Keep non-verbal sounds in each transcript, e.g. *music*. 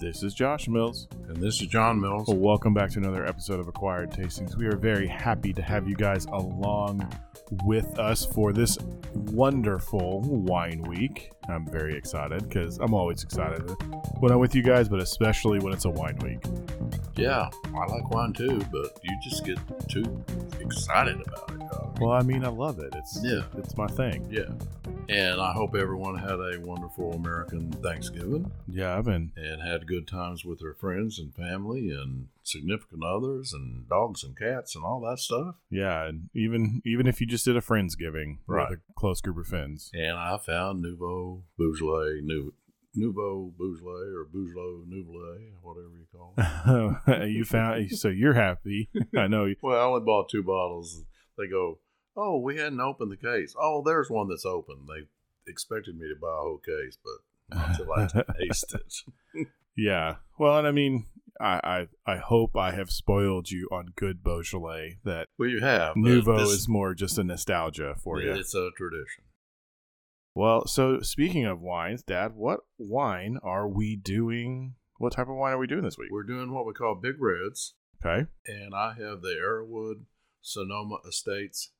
This is Josh Mills. And this is John Mills. Well, welcome back to another episode of Acquired Tastings. We are very happy to have you guys along with us for this wonderful wine week. I'm very excited because I'm always excited when I'm with you guys, but especially when it's a wine week. Yeah, I like wine too, but you just get too excited about it. Well, I mean, I love it. It's Yeah. it's my thing. Yeah. And I hope everyone had a wonderful American Thanksgiving Yeah, I've been. and had good times with their friends and family and significant others and dogs and cats and all that stuff. Yeah, and even even if you just did a friendsgiving Right. with a close group of friends. And I found Nouveau Beaujolais, Nouveau, Nouveau Beaujolais or Beaujolais Nouveau, whatever you call it. *laughs* you found so you're happy. *laughs* I know. Well, I only bought two bottles. They go, oh, we hadn't opened the case. Oh, there's one that's open. They expected me to buy a whole case, but until I *laughs* taste it. Yeah. Well, and I mean, I, I I hope I have spoiled you on good Beaujolais. That Well, you have. Nouveau this- is more just a nostalgia for you. It's a tradition. Well, so speaking of wines, Dad, what wine are we doing? What type of wine are we doing this week? We're doing what we call Big Reds, Okay. and I have the Arrowwood Sonoma Estates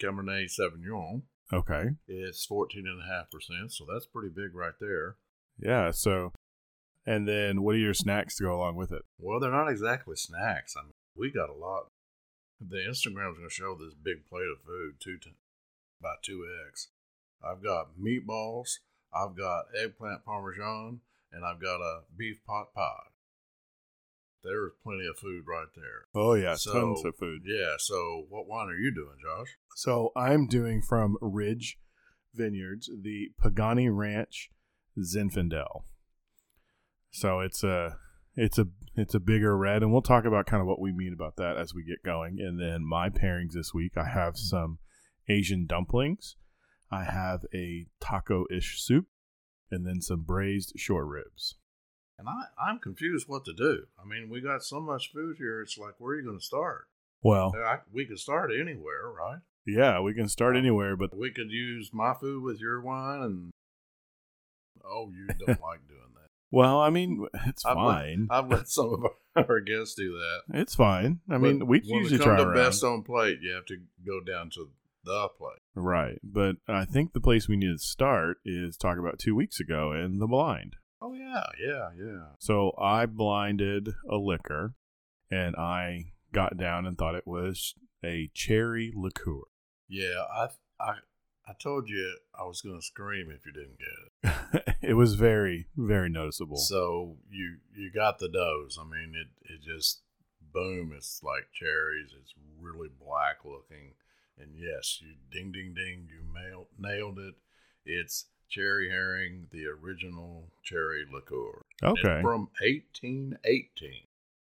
Cabernet Sauvignon. Okay. It's 14.5%, so that's pretty big right there. Yeah. So, and then what are your snacks to go along with it? Well, they're not exactly snacks. I mean, we got a lot. The Instagram's going to show this big plate of food, two t- by two eggs. I've got meatballs, I've got eggplant parmesan, and I've got a beef pot pie. There's plenty of food right there. Oh yeah, So- tons of food. Yeah. So, what wine are you doing, Josh? So I'm doing from Ridge Vineyards the Pagani Ranch Zinfandel. So it's a it's a it's a bigger red, and we'll talk about kind of what we mean about that as we get going. And then my pairings this week, I have mm-hmm. some Asian dumplings, I have a taco ish soup, and then some braised short ribs. And I, I'm confused what to do. I mean, we got so much food here. It's like, where are you going to start? Well, uh, I, we could start anywhere, right? yeah, we can start anywhere, but We could use my food with your wine, and oh, you don't *laughs* like doing that. well, I mean, it's I've let- fine. I've let some of our, guests do that. It's fine. I mean, But we when usually try to best on plate, you have to go down to the plate. Right. But I think the place we need to start is talk about two weeks ago in the blind. Oh yeah, yeah, yeah. So I blinded a liquor and I got down and thought it was a cherry liqueur. Yeah, I I I told you I was going to scream if you didn't get it. *laughs* it was very, very noticeable. So you you got the dose. I mean, it it just boom. It's like cherries. It's really black looking, and yes, you ding ding ding. You mail, nailed it. It's cherry Heering, the original cherry liqueur. Okay. It's from 1818.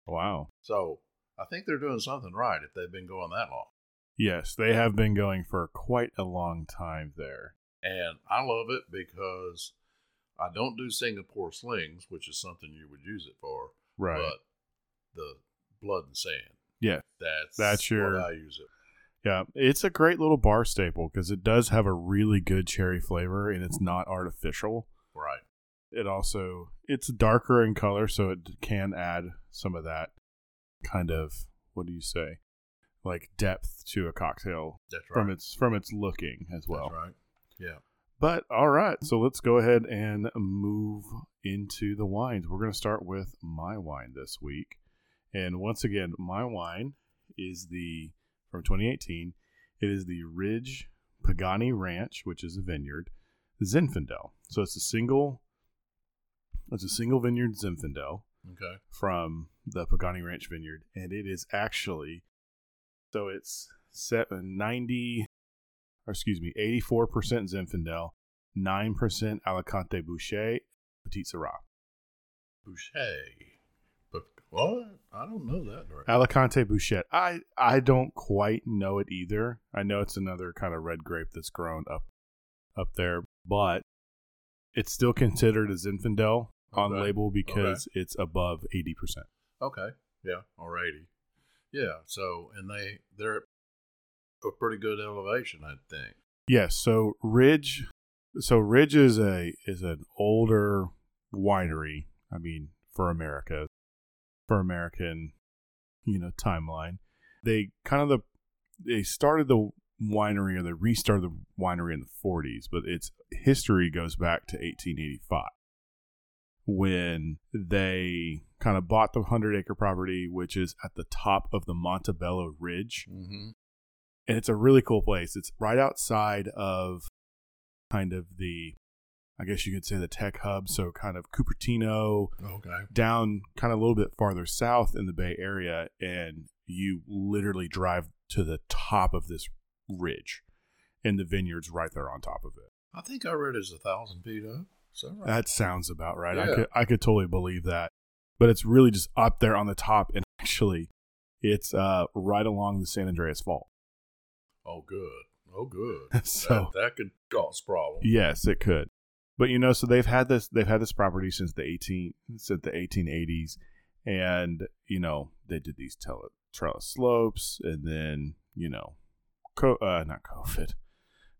wow. So I think they're doing something right if they've been going that long. Yes, they have been going for quite a long time there. And I love it because I don't do Singapore slings, which is something you would use it for. Right. But the blood and sand. yeah. That's That's your- what I use it. Yeah. It's a great little bar staple because it does have a really good cherry flavor and it's not artificial. Right. it also it's darker in color so it can add some of that kind of what do you say like depth to a cocktail That's right. from its from its looking as well That's right. Yeah. but all right so let's go ahead and move into the wines we're going to start with my wine this week and once again my wine is the from 2018 it is the ridge pagani ranch which is a vineyard zinfandel so it's a single it's a single vineyard zinfandel Okay. from the Pagani Ranch Vineyard, and it is actually so it's set 90 or excuse me 84% Zinfandel, 9% Alicante Bouschet, Petite Sirah. Bouschet. But what? I don't know that. Right. Alicante Bouschet. I I don't quite know it either. I know it's another kind of red grape that's grown up up there, but it's still considered a Zinfandel on Okay. label because it's above 80%. Okay. Yeah. 80. Yeah. So, and they, they're a pretty good elevation, I think. Yes, so Ridge so Ridge is a is an older winery. I mean, for America, for American, you know, timeline. They kind of the they started the winery or they restarted the winery in the 40s, but its history goes back to 1885 when they kind of bought the 100 acre property, which is at the top of the Montebello Ridge. Mm-hmm. And it's a really cool place. It's right outside of kind of the, I guess you could say the tech hub. So kind of Cupertino, Okay. down kind of a little bit farther south in the Bay Area, and you literally drive to the top of this ridge, and the vineyard's right there on top of it. I think I read it's a thousand feet up. That right? That sounds about right. I could I could totally believe that, but it's really just up there on the top, and *laughs* actually, it's uh right along the San Andreas Fault. oh, good. Oh, good. *laughs* So- that, that could cause problems. Yes, it could. But you know, so they've had this they've had this property since the eighteen since the eighteen eighties, and you know they did these tele, trellis slopes, and then you know, co- uh, not COVID,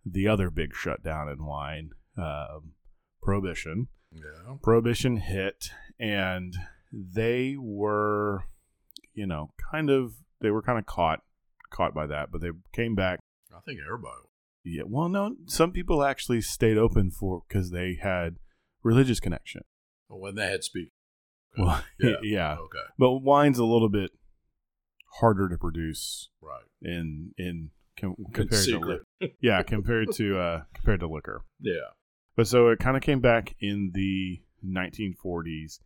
the other big shutdown in wine, um, prohibition. Yeah. Prohibition hit, and they were, you know, kind of they were kind of caught caught by that, but they came back I think everybody. Yeah, well, no, some people actually stayed open for because they had religious connection. Well, when they had speak. *laughs* Well, yeah. *laughs* yeah, Okay. but wine's a little bit harder to produce Right. in in com- compared to li- *laughs* yeah compared to uh compared to liquor. Yeah. But so it kind of came back in the 1940s,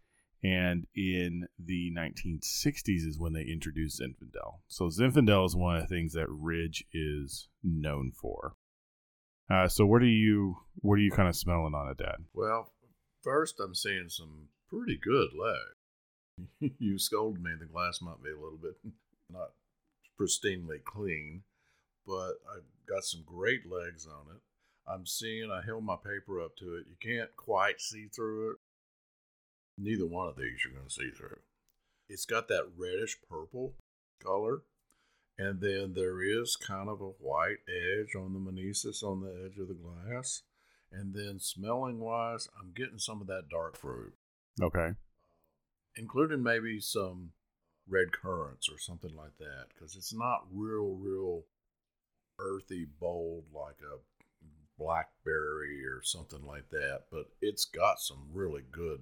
and in the 1960s is when they introduced Zinfandel. So Zinfandel is one of the things that Ridge is known for. Uh, so what are you what are you kind of smelling on it, Dad? Well, first I'm seeing some pretty good leg. *laughs* you scolded me. The glass might be a little bit *laughs* not pristinely clean, but I've got some great legs on it. I'm seeing. I held my paper up to it. You can't quite see through it. Neither one of these you're going to see through. It's got that reddish purple color, and then there is kind of a white edge on the meniscus on the edge of the glass. And then smelling wise, I'm getting some of that dark fruit, Okay. Um, including maybe some red currants or something like that, because it's not real, real earthy, bold like a blackberry or something like that, but it's got some really good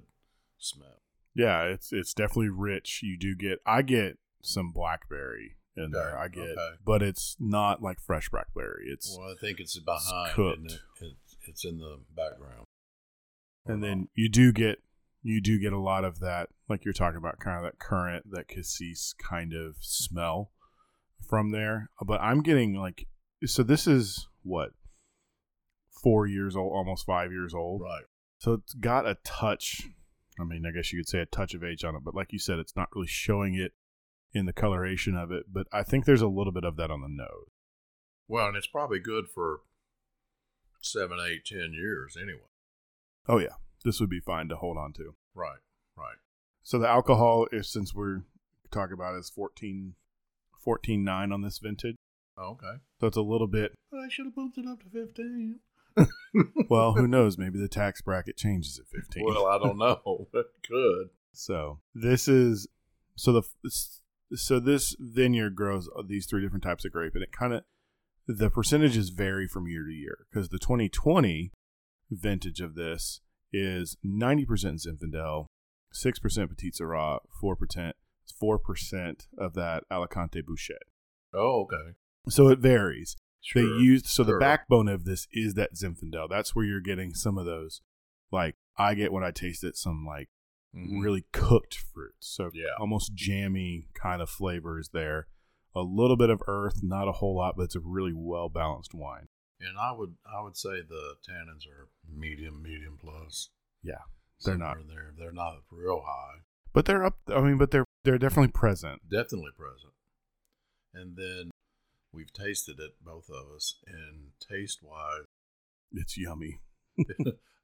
smell. Yeah, it's it's definitely rich. You do get I get some blackberry in there. I get, okay. but it's not like fresh blackberry. It's Well, I think it's behind, cooked. it, it's, it's in the background. and then you do get you do get a lot of that like you're talking about kind of that currant that cassis kind of smell from there uh, but i'm getting like so this is what four years old almost five years old right, so it's got a touch i mean i guess you could say a touch of age on it but like you said it's not really showing it in the coloration of it but i think there's a little bit of that on the nose well, and it's probably good for seven, eight, ten years anyway. oh yeah this would be fine to hold on to Right, right. So the alcohol is since we're talking about is 14 14.9 on this vintage. Oh, okay. So it's a little bit I should have bumped it up to fifteen. *laughs* *laughs* well, who knows, maybe the tax bracket changes at 15. Well, I don't know. *laughs* It could. so this is so the so this vineyard grows these three different types of grape and it kind of the percentages vary from year to year because the 2020 vintage of this is 90% Zinfandel, 6% Petite Sirah, 4% 4% of that Alicante Bouschet. Oh, okay. So it varies. Sure. They used so the backbone of this is that Zinfandel. That's where you're getting some of those. Like I get when I taste it, some like Mhm. really cooked fruits. So Yeah. almost jammy kind of flavors there. A little bit of earth, not a whole lot, but it's a really well balanced wine. And I would I would say the tannins are medium, medium plus. Yeah, they're not. There, they're not real high. But they're up. I mean, but they're they're definitely present. Definitely present. And then we've tasted it, both of us, and taste wise, It's yummy. *laughs*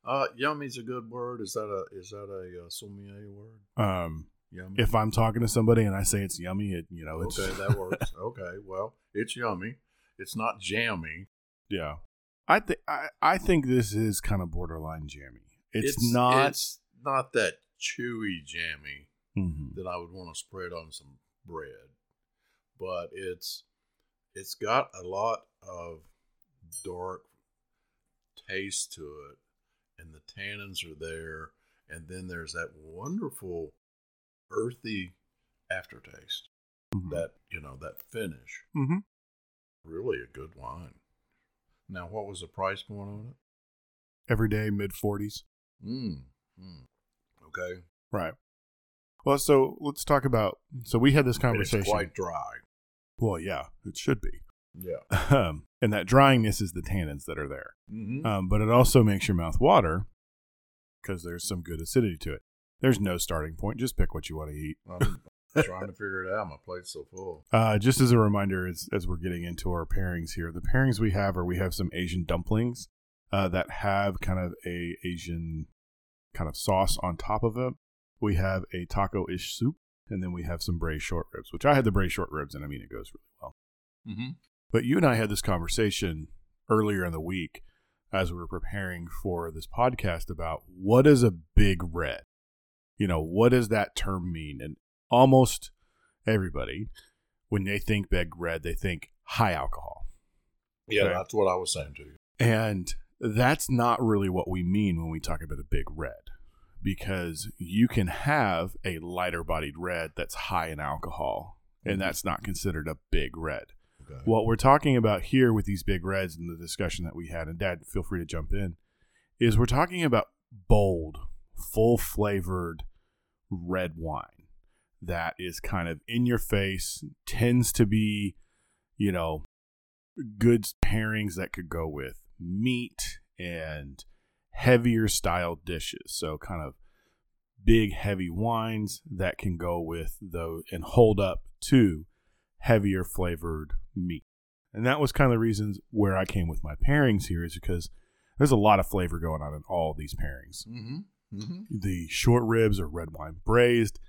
uh, yummy's a good word. Is that a is that a uh, sommelier word? Um, Yummy. if I'm talking to somebody and I say it's yummy, it you know it's okay, that *laughs* works. okay, well, it's yummy. It's not jammy. yeah. I think I I think this is kind of borderline jammy. It's, not. It's not that chewy jammy Mm-hmm. that I would want to spread on some bread. But it's it's got a lot of dark taste to it, and the tannins are there, and then there's that wonderful earthy aftertaste. Mm-hmm. That you know that finish. mm-hmm. Really a good wine. Now, what was the price point on it? Every day, mid 40s. Mm. mm. Okay. Right. Well, so let's talk about. So we had this conversation. It's quite dry. well, yeah, it should be. Yeah. *laughs* Um, and that dryingness is the tannins that are there. Mm-hmm. Um, but it also makes your mouth water because there's some good acidity to it. There's no starting point. Just pick what you want to eat. I'm *laughs* trying to figure it out. My plate's so full. Uh, just as a reminder, as, as we're getting into our pairings here, the pairings we have are we have some Asian dumplings uh, that have kind of a Asian kind of sauce on top of it. We have a taco-ish soup, and then we have some braised short ribs, which I had the braised short ribs, and I mean it goes really well. Mm-hmm. But you and I had this conversation earlier in the week as we were preparing for this podcast about what is a big red? You know, what does that term mean? And almost everybody, when they think big red, they think high alcohol. Yeah, Okay. that's what I was saying to you. And that's not really what we mean when we talk about a big red, because you can have a lighter bodied red that's high in alcohol, and Mhm. that's not considered a big red. Okay. What we're talking about here with these big reds and the discussion that we had, and Dad, feel free to jump in, is we're talking about bold, full flavored red wine that is kind of in your face, tends to be, you know, good pairings that could go with meat and heavier style dishes. So, kind of big, heavy wines that can go with those and hold up to heavier flavored meat. And that was kind of the reasons where I came with my pairings here is because there's a lot of flavor going on in all these pairings. mm-hmm. Mm-hmm. The short ribs are red wine braised,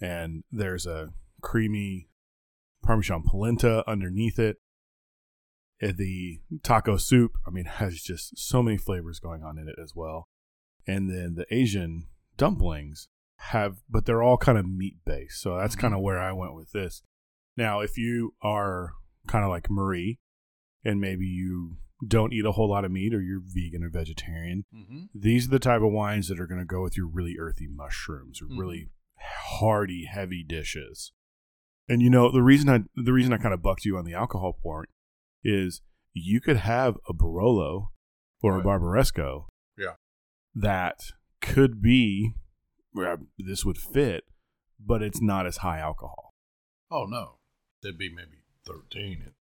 and there's a creamy Parmesan polenta underneath it. The taco soup, I mean, *laughs* has just so many flavors going on in it as well. And then the Asian dumplings have, but they're all kind of meat based. So that's Mhm. kind of where I went with this. Now, if you are kind of like Marie, and maybe you don't eat a whole lot of meat or you're vegan or vegetarian, Mm-hmm. these are the type of wines that are going to go with your really earthy mushrooms or Mhm. really hearty, heavy dishes. And you know the reason I the reason I kind of bucked you on the alcohol point is you could have a Barolo or a Right. Barbaresco, Yeah. that could be where this would fit, but it's not as high alcohol. Oh no, there'd be maybe thirteen at,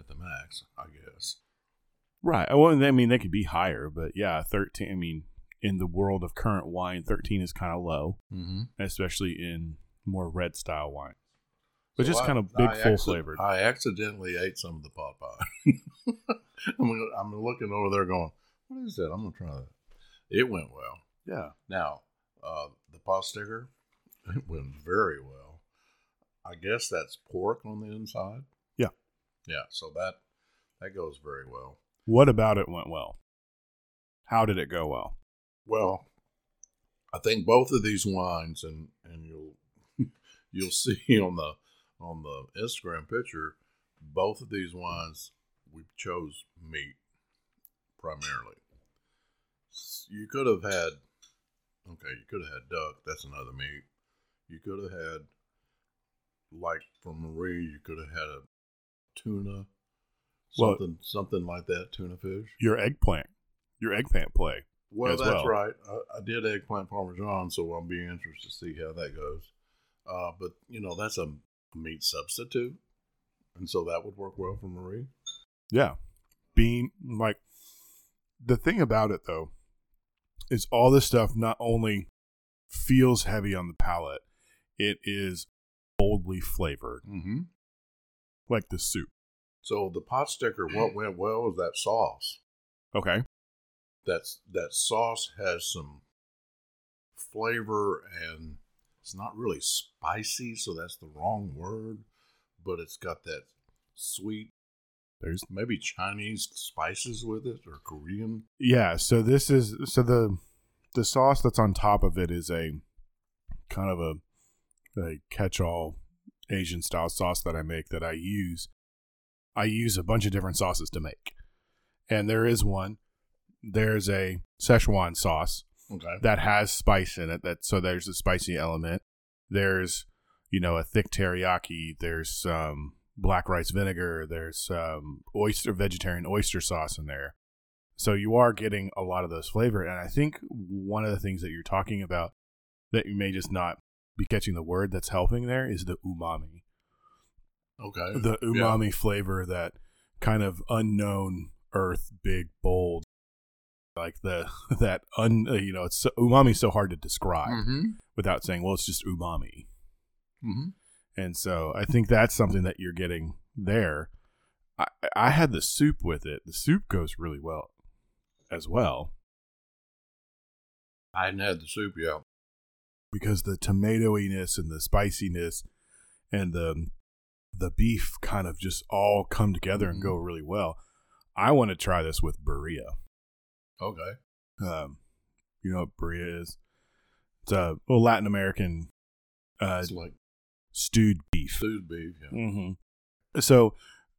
at the max, I guess. Right. Well, I mean they could be higher, but yeah, thirteen. I mean, in the world of current wine, thirteen is kind of low. Mm-hmm. especially in more red style wine. But So just I- kind of big, I full acci- flavored. I accidentally ate some of the pot pie. *laughs* I'm, I'm looking over there going, what is that? I'm going to try that. It went well. yeah. Now, uh, the pot sticker, *laughs* it went very well. I guess that's pork on the inside. Yeah. Yeah, so that that goes very well. What about it went well? How did it go well? Well, I think both of these wines, and and you'll *laughs* you'll see on the on the Instagram picture, both of these wines we chose meat primarily. You could have had, okay, you could have had duck. That's another meat. You could have had, like for Marie, you could have had a tuna, Well- something something like that, tuna fish. Your eggplant, your eggplant play. Well, that's well. right. I, I did eggplant parmesan, so I'll be interested to see how that goes. Uh, but you know, that's a, a meat substitute, and so that would work well for Marie. Yeah. Being like the thing about it though is all this stuff not only feels heavy on the palate, it is boldly flavored, Mm-hmm. like the soup. So the pot sticker, what went well was that sauce. Okay. That's that sauce has some flavor, and it's not really spicy, so that's the wrong word. But it's got that sweet, There's maybe Chinese spices with it or Korean. Yeah, so this is so the the sauce that's on top of it is a kind of a, a catch-all Asian style sauce that I make that I use. I use a bunch of different sauces to make, and there is one. There's a Szechuan sauce Okay. that has spice in it. That so there's a spicy element. There's you know a thick teriyaki. There's some black rice vinegar. There's um, oyster vegetarian oyster sauce in there. So you are getting a lot of those flavor. And I think one of the things that you're talking about that you may just not be catching the word that's helping there is the umami. Okay. The umami flavor that kind of unknown earth big bold like the *laughs* that un uh, you know it's so, umami so hard to describe Mm-hmm. without saying well it's just umami Mm-hmm. and so I think that's something that you're getting there. I, I had the soup with it. The soup goes really well as well I hadn't had the soup yet. Because the tomatoiness and the spiciness and the the beef kind of just all come together and go really well. I want to try this with burrito. Okay. Um, you know what burrito is? It's a well, Latin American uh, It's like stewed beef. stewed beef. Yeah. Mm-hmm. So,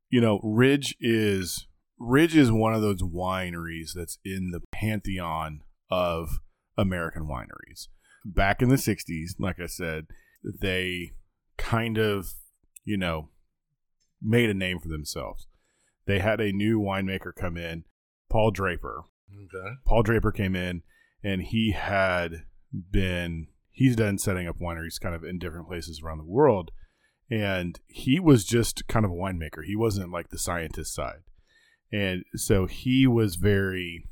you know, Ridge is Ridge is one of those wineries that's in the pantheon of American wineries. Back in the '60s, like I said, they kind of, you know, made a name for themselves. They had a new winemaker come in, Paul Draper. Okay. Paul Draper came in and he had been he's done setting up wineries kind of in different places around the world and he was just kind of a winemaker. He wasn't like the scientist side. And so he was very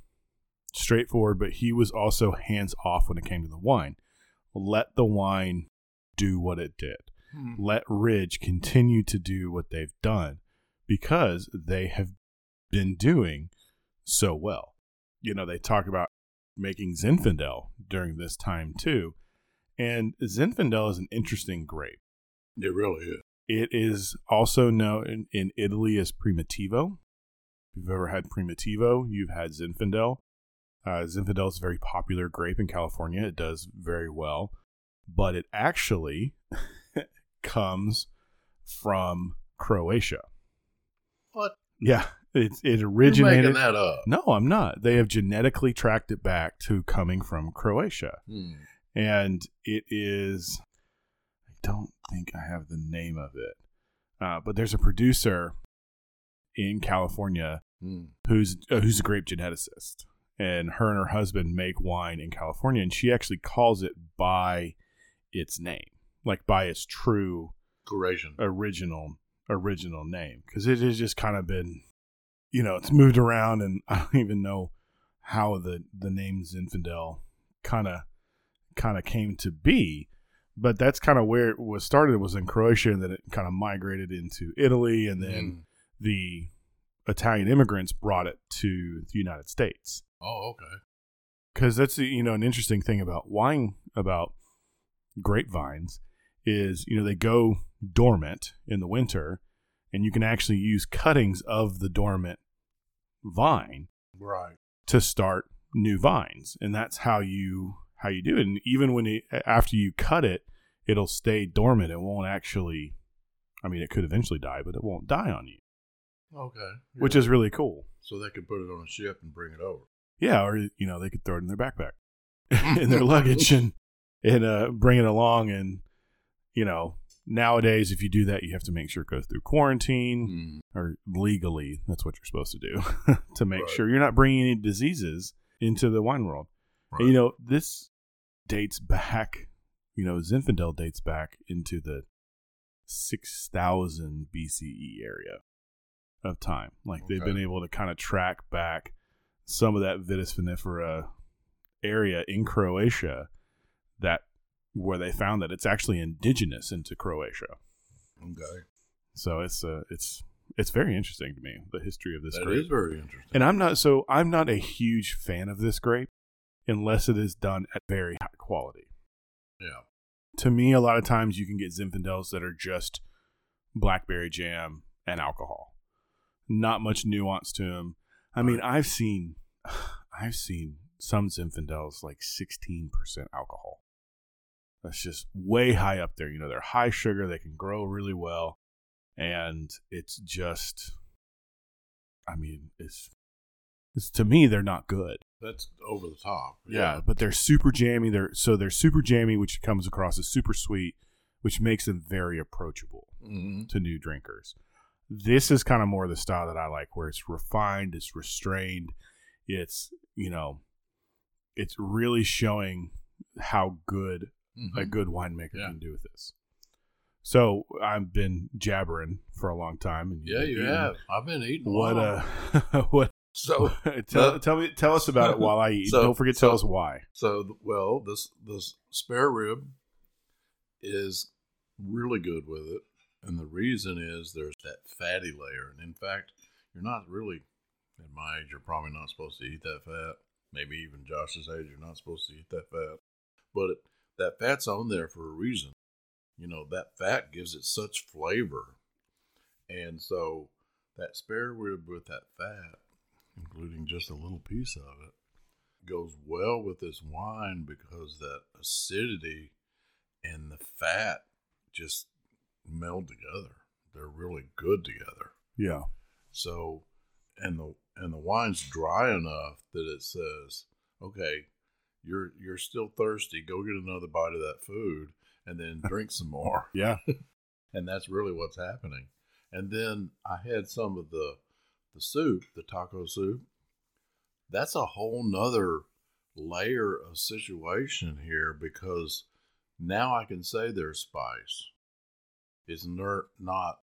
straightforward, but he was also hands off when it came to the wine. Let the wine do what it did. Hmm. Let Ridge continue to do what they've done because they have been doing so well. You know, they talk about making Zinfandel during this time too. And Zinfandel is an interesting grape. It really is. It is also known in, in Italy as Primitivo. If you've ever had Primitivo, you've had Zinfandel. Uh, Zinfandel is a very popular grape in California. It does very well, but it actually *laughs* comes from Croatia. What? Yeah, it it You're originated. that up. No, I'm not. They have genetically tracked it back to coming from Croatia Hmm. and it is i don't think i have the name of it uh, but there's a producer in california Hmm. who's uh, who's a grape geneticist and her and her husband make wine in california and she actually calls it by its name like by its true Croatian. original original name because it has just kind of been you know it's moved around and *laughs* i don't even know how the the name zinfandel kind of kind of came to be but that's kind of where it was started was in croatia and then it kind of migrated into italy and then Hmm. the italian immigrants brought it to the united states Oh, okay. because that's you know an interesting thing about wine about grapevines is you know they go dormant in the winter and you can actually use cuttings of the dormant vine Right. to start new vines and that's how you how you do it and even when it, after you cut it it'll stay dormant it won't actually i mean it could eventually die but it won't die on you Okay. which is really cool so they could put it on a ship and bring it over. Yeah, or you know, they could throw it in their backpack, *laughs* *laughs* in their luggage, and and uh, bring it along. And you know, nowadays, if you do that, you have to make sure it goes through quarantine Hmm. or legally. That's what you're supposed to do *laughs* to make Right. sure you're not bringing any diseases into the wine world. Right. And you know, this dates back. You know, Zinfandel dates back into the six thousand BCE area of time. Like they've been able to kind of track back some of that Vitis vinifera area in Croatia that where they found that it's actually indigenous into Croatia. Okay. So it's uh, it's it's very interesting to me the history of this That grape. is very interesting. And I'm not so I'm not a huge fan of this grape unless it is done at very high quality. yeah. To me, a lot of times you can get Zinfandels that are just blackberry jam and alcohol. Not much nuance to them. I mean, I've seen *sighs* I've seen some Zinfandels like 16% alcohol. That's just way high up there. You know, they're high sugar, they can grow really well, and it's just I mean, it's it's to me they're not good. That's over the top. Yeah, but they're super jammy. They're so they're super jammy, which comes across as super sweet, which makes them very approachable hmm to new drinkers. This is kind of more the style that I like, where it's refined, it's restrained, it's you know, it's really showing how good a good winemaker Mm-hmm. Yeah. can do with this. So I've been jabbering for a long time, and Yeah, you have. I've been eating. What uh? uh, *laughs* what? So *laughs* tell, the- tell me, tell us about it *laughs* while I eat. So- Don't forget to tell us why. So, well, this this spare rib is really good with it, and the reason is there's that fatty layer, and in fact, you're not really at my age. You're probably not supposed to eat that fat. Maybe even Josh's age, you're not supposed to eat that fat, but it, that fat's on there for a reason. You know, that fat gives it such flavor, and so that spare rib with that fat, including just a little piece of it goes well with this wine because that acidity and the fat just meld together. They're really good together. Yeah, So, and the and the wine's dry enough that it says, "Okay, you're you're still thirsty. Go get another bite of that food, and then *laughs* drink some more." *laughs* yeah, *laughs* and that's really what's happening. And then I had some of the the soup, the taco soup. That's a whole nother layer of situation here because now I can say there's spice. It's ner- not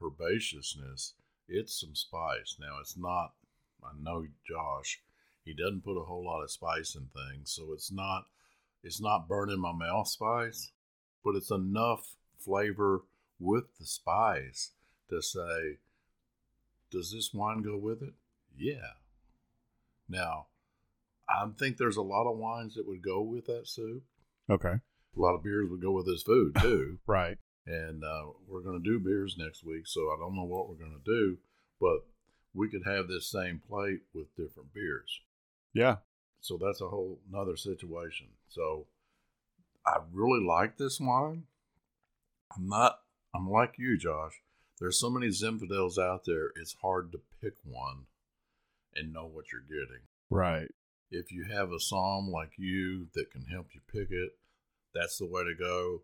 herbaceousness. It's some spice. Now it's not. I know Josh. He doesn't put a whole lot of spice in things, so it's not. It's not burning my mouth spice, but it's enough flavor with the spice to say, does this wine go with it? Yeah. Now, I think there's a lot of wines that would go with that soup. okay, A lot of beers would go with this food too. *laughs* right. And uh, we're going to do beers next week, so I don't know what we're going to do, but we could have this same plate with different beers. Yeah, So that's a whole nother situation. So I really like this wine. I'm not, I'm like you, Josh. There's so many Zinfandels out there, it's hard to pick one and know what you're getting. right. If you have a somm like you that can help you pick it, that's the way to go.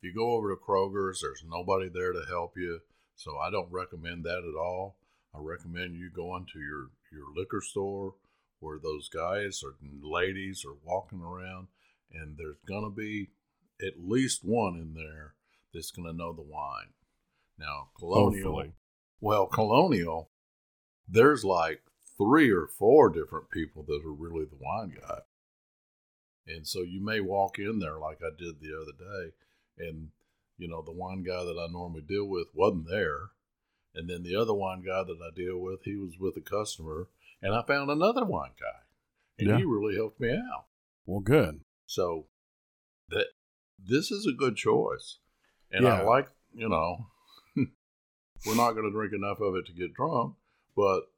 If you go over to Kroger's, there's nobody there to help you. So I don't recommend that at all. I recommend you going to your, your liquor store where those guys or ladies are walking around and there's going to be at least one in there that's going to know the wine. Now, Colonial, Hopefully. well, Colonial, there's like three or four different people that are really the wine guy. And so you may walk in there like I did the other day, and you know, the wine guy that I normally deal with wasn't there. And then the other wine guy that I deal with, he was with a customer, and I found another wine guy. And Yeah. he really helped me out. Well, good. So that this is a good choice. And I like, you know, *laughs* we're not going to drink enough of it to get drunk, but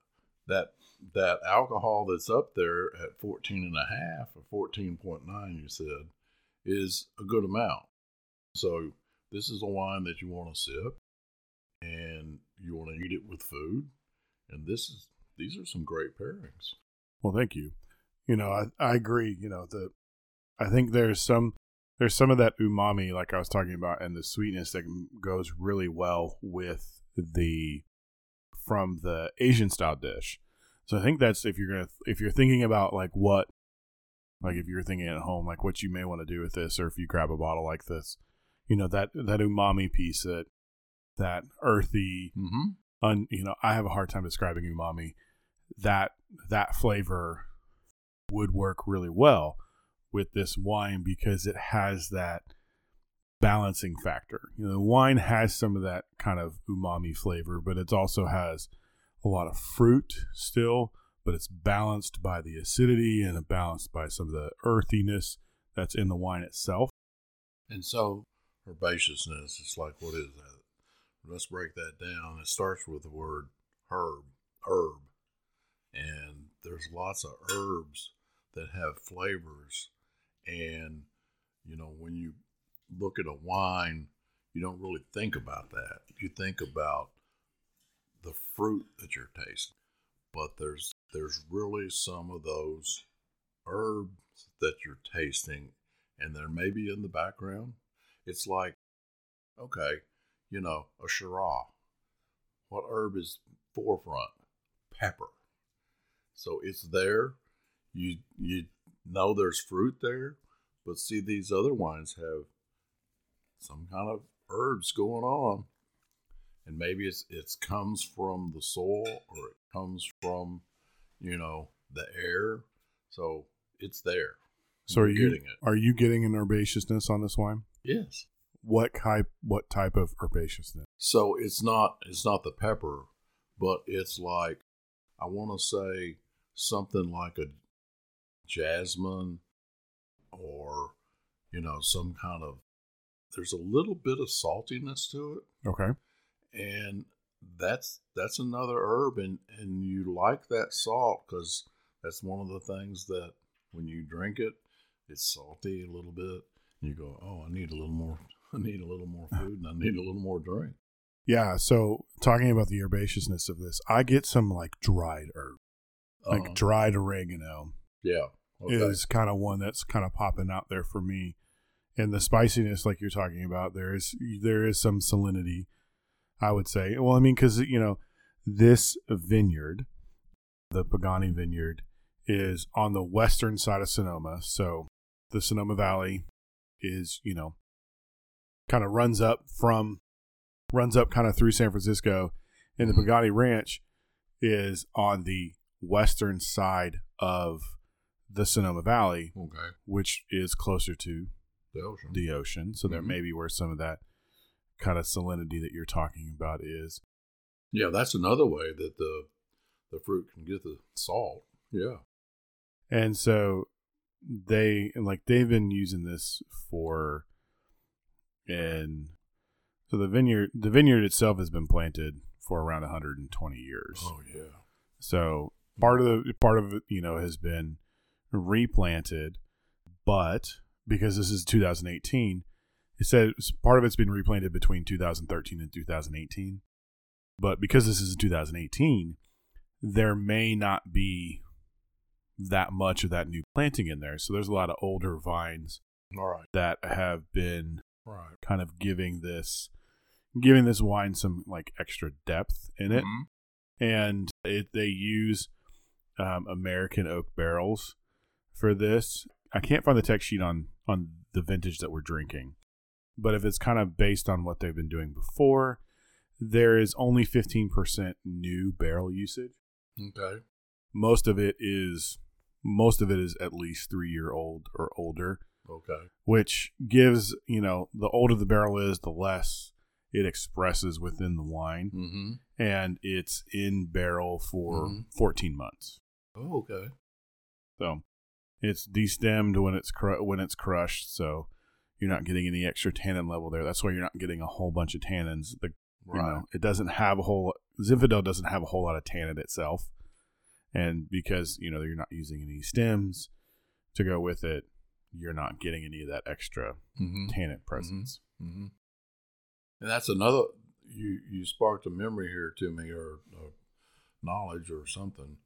that that alcohol that's up there at 14 and a half or 14.9 you said is a good amount. So this is a wine that you want to sip and you want to eat it with food and this is these are some great pairings. Well, thank you. You know, I, I agree. You know, the I think there's some there's some of that umami, like I was talking about, and the sweetness that goes really well with the from the Asian style dish. So I think that's if you're gonna if you're thinking about like what like if you're thinking at home like what you may want to do with this, or if you grab a bottle like this, you know that that umami piece that that earthy Mm-hmm. un, you know, I have a hard time describing umami. That that flavor would work really well with this wine because it has that balancing factor. You know, the wine has some of that kind of umami flavor, but it also has a lot of fruit still, but it's balanced by the acidity and it's balanced by some of the earthiness that's in the wine itself. And so herbaceousness, it's like, what is that? Let's break that down. It starts with the word herb, herb. And there's lots of herbs that have flavors. And, you know, when you look at a wine, you don't really think about that. You think about the fruit that you're tasting. But there's there's really some of those herbs that you're tasting and they're maybe in the background. It's like, okay, you know, a Shiraz. What herb is forefront? Pepper. So it's there. You you know there's fruit there, but see these other wines have some kind of herbs going on. And maybe it's it comes from the soil or it comes from, you know, the air. So it's there. So are you getting it. are you getting an herbaceousness on this wine? Yes. What type what type of herbaceousness? So it's not it's not the pepper, but it's like I want to say something like a jasmine or you know some kind of there's a little bit of saltiness to it Okay. and that's that's another herb and and you like that salt because that's one of the things that when you drink it it's salty a little bit you go oh i need a little more *laughs* i need a little more food and i need a little more drink Yeah, so talking about the herbaceousness of this, I get some like dried herb, like Uh-huh. dried oregano yeah okay. is kind of one that's kind of popping out there for me. And the spiciness, like you're talking about, there is there is some salinity, I would say. Well, I mean, because you know, this vineyard, the Pagani Vineyard, is on the western side of Sonoma. So the Sonoma Valley is, you know, kind of runs up from runs up kind of through San Francisco, and the Mhm. Pagani Ranch is on the western side of the Sonoma Valley, okay which is closer to the ocean the ocean. So that Mhm. may be where some of that kind of salinity that you're talking about is. yeah that's another way that the the fruit can get the salt yeah And so they like they've been using this for and so the vineyard the vineyard itself has been planted for around 120 years. oh yeah So part of the part of it, you know, has been replanted, but because this is 2018, it said part of it's been replanted between 2013 and 2018. But because this is 2018, there may not be that much of that new planting in there. So there's a lot of older vines right that have been right kind of giving this giving this wine some like extra depth in it Mhm. and it, they use um, American oak barrels for this. I can't find the tech sheet on on the vintage that we're drinking, but if it's kind of based on what they've been doing before, there is only fifteen percent new barrel usage. okay Most of it is most of it is at least three year old or older, okay which gives you know the older the barrel is, the less it expresses within the wine mm-hmm and it's in barrel for Mhm. 14 months. oh, okay So it's destemmed when it's cru- when it's crushed, so you're not getting any extra tannin level there. That's why you're not getting a whole bunch of tannins. The you know, it doesn't have a whole Zinfandel doesn't have a whole lot of tannin itself. And because, you know, you're not using any stems to go with it, you're not getting any of that extra mm-hmm. tannin presence. hmm And that's another you you sparked a memory here to me or, or knowledge or something.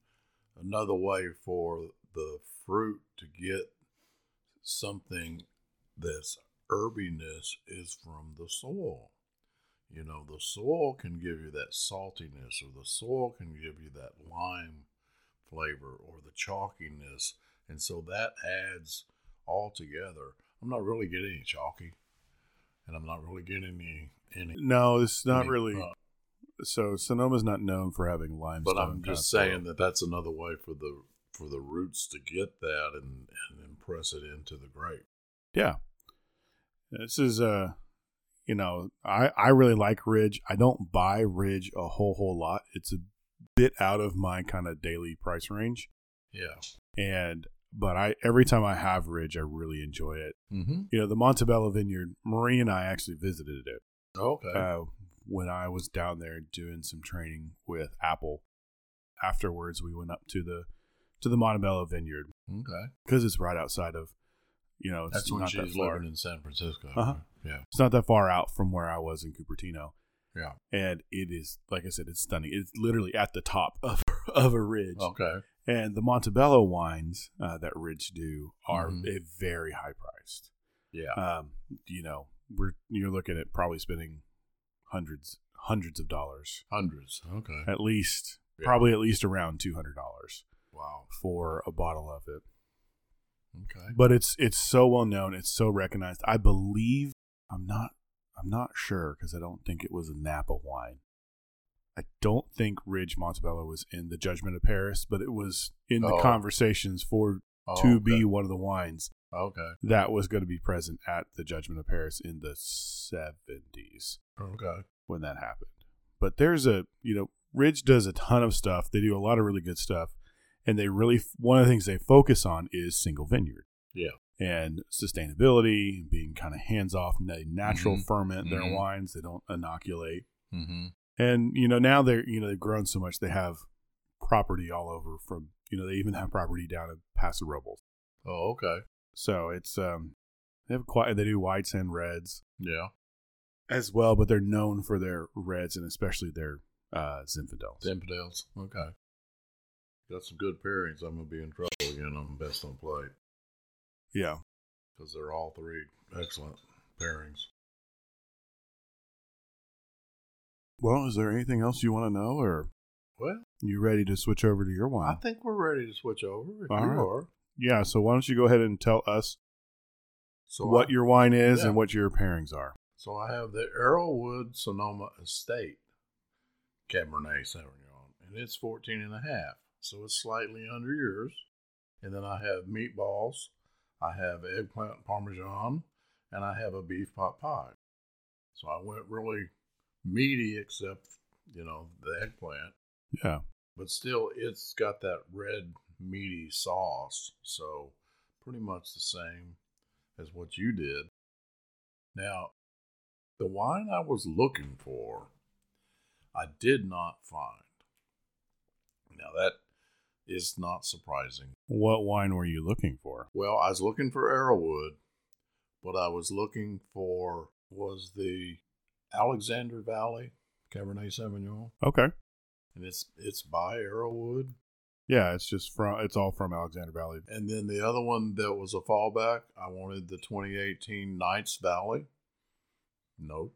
Another way for the fruit to get something that's herbiness is from the soil. You know, the soil can give you that saltiness, or the soil can give you that lime flavor, or the chalkiness, and so that adds all together. I'm not really getting any chalky, and I'm not really getting any any. No, it's not any, really. uh, so Sonoma's not known for having limestone. but I'm just saying that that's another way for the for the roots to get that and and impress it into the grape. Yeah. This is uh you know, I I really like Ridge. I don't buy Ridge a whole whole lot. It's a bit out of my kind of daily price range. Yeah. And but I every time I have Ridge, I really enjoy it. Mm-hmm. You know, the Montebello Vineyard, Marie and I actually visited it Okay. uh, when I was down there doing some training with Apple. Afterwards, we went up to the to the Montebello Vineyard, Okay. because it's right outside of, you know, it's That's when not that she's far. living in San Francisco. Uh-huh. Yeah. It's not that far out from where I was in Cupertino, Yeah. and it is like I said, it's stunning. It's literally at the top *laughs* of of a ridge, Okay. and the Montebello wines uh, that Ridge do are Mhm. very high priced. Yeah. Um, you know, we're you're looking at probably spending hundreds hundreds of dollars Hundreds. Okay. at least, Yeah. probably at least around two hundred dollars Wow. for a bottle of it. Okay. but it's it's so well known it's so recognized i believe i'm not i'm not sure because i don't think it was a napa wine i don't think ridge montebello was in the judgment of paris but it was in the Oh. conversations for Oh, to okay. be one of the wines Okay. that was going to be present at the judgment of paris in the 70s Okay. when that happened but there's a you know ridge does a ton of stuff they do a lot of really good stuff and they really one of the things they focus on is single vineyard Yeah. And sustainability, being kind of hands off. Natural Mhm. ferment their Mhm. wines; they don't inoculate. Mm-hmm. And you know now they're you know they've grown so much they have property all over. From you know they even have property down in Paso Robles. Oh, okay. So it's um they have quite they do whites and reds Yeah. as well, but they're known for their reds and especially their uh, Zinfandels. Zinfandels. Okay. Got some good pairings. I'm gonna be in trouble again I'm best on plate Yeah. because they're all three excellent pairings. Well, is there anything else you want to know, or Well, you ready to switch over to your wine? I think we're ready to switch over. If All you right. are. yeah. So why don't you go ahead and tell us So what I, your wine is Yeah. and what your pairings are? so I have the Arrowood Sonoma Estate Cabernet Sauvignon, and it's 14 and a half, so it's slightly under yours. And then I have meatballs, I have eggplant parmesan, and I have a beef pot pie. So I went really meaty, except you know the eggplant, Yeah. but still it's got that red meaty sauce. So pretty much the same as what you did. Now, the wine I was looking for, I did not find. Now that is not surprising. What wine were you looking for? Well, I was looking for Arrowood, but I was looking for was the Alexander Valley Cabernet Sauvignon, Okay. and it's it's by Arrowood. Yeah, it's just from it's all from Alexander Valley. And then the other one that was a fallback, I wanted the 2018 Knights Valley. Nope.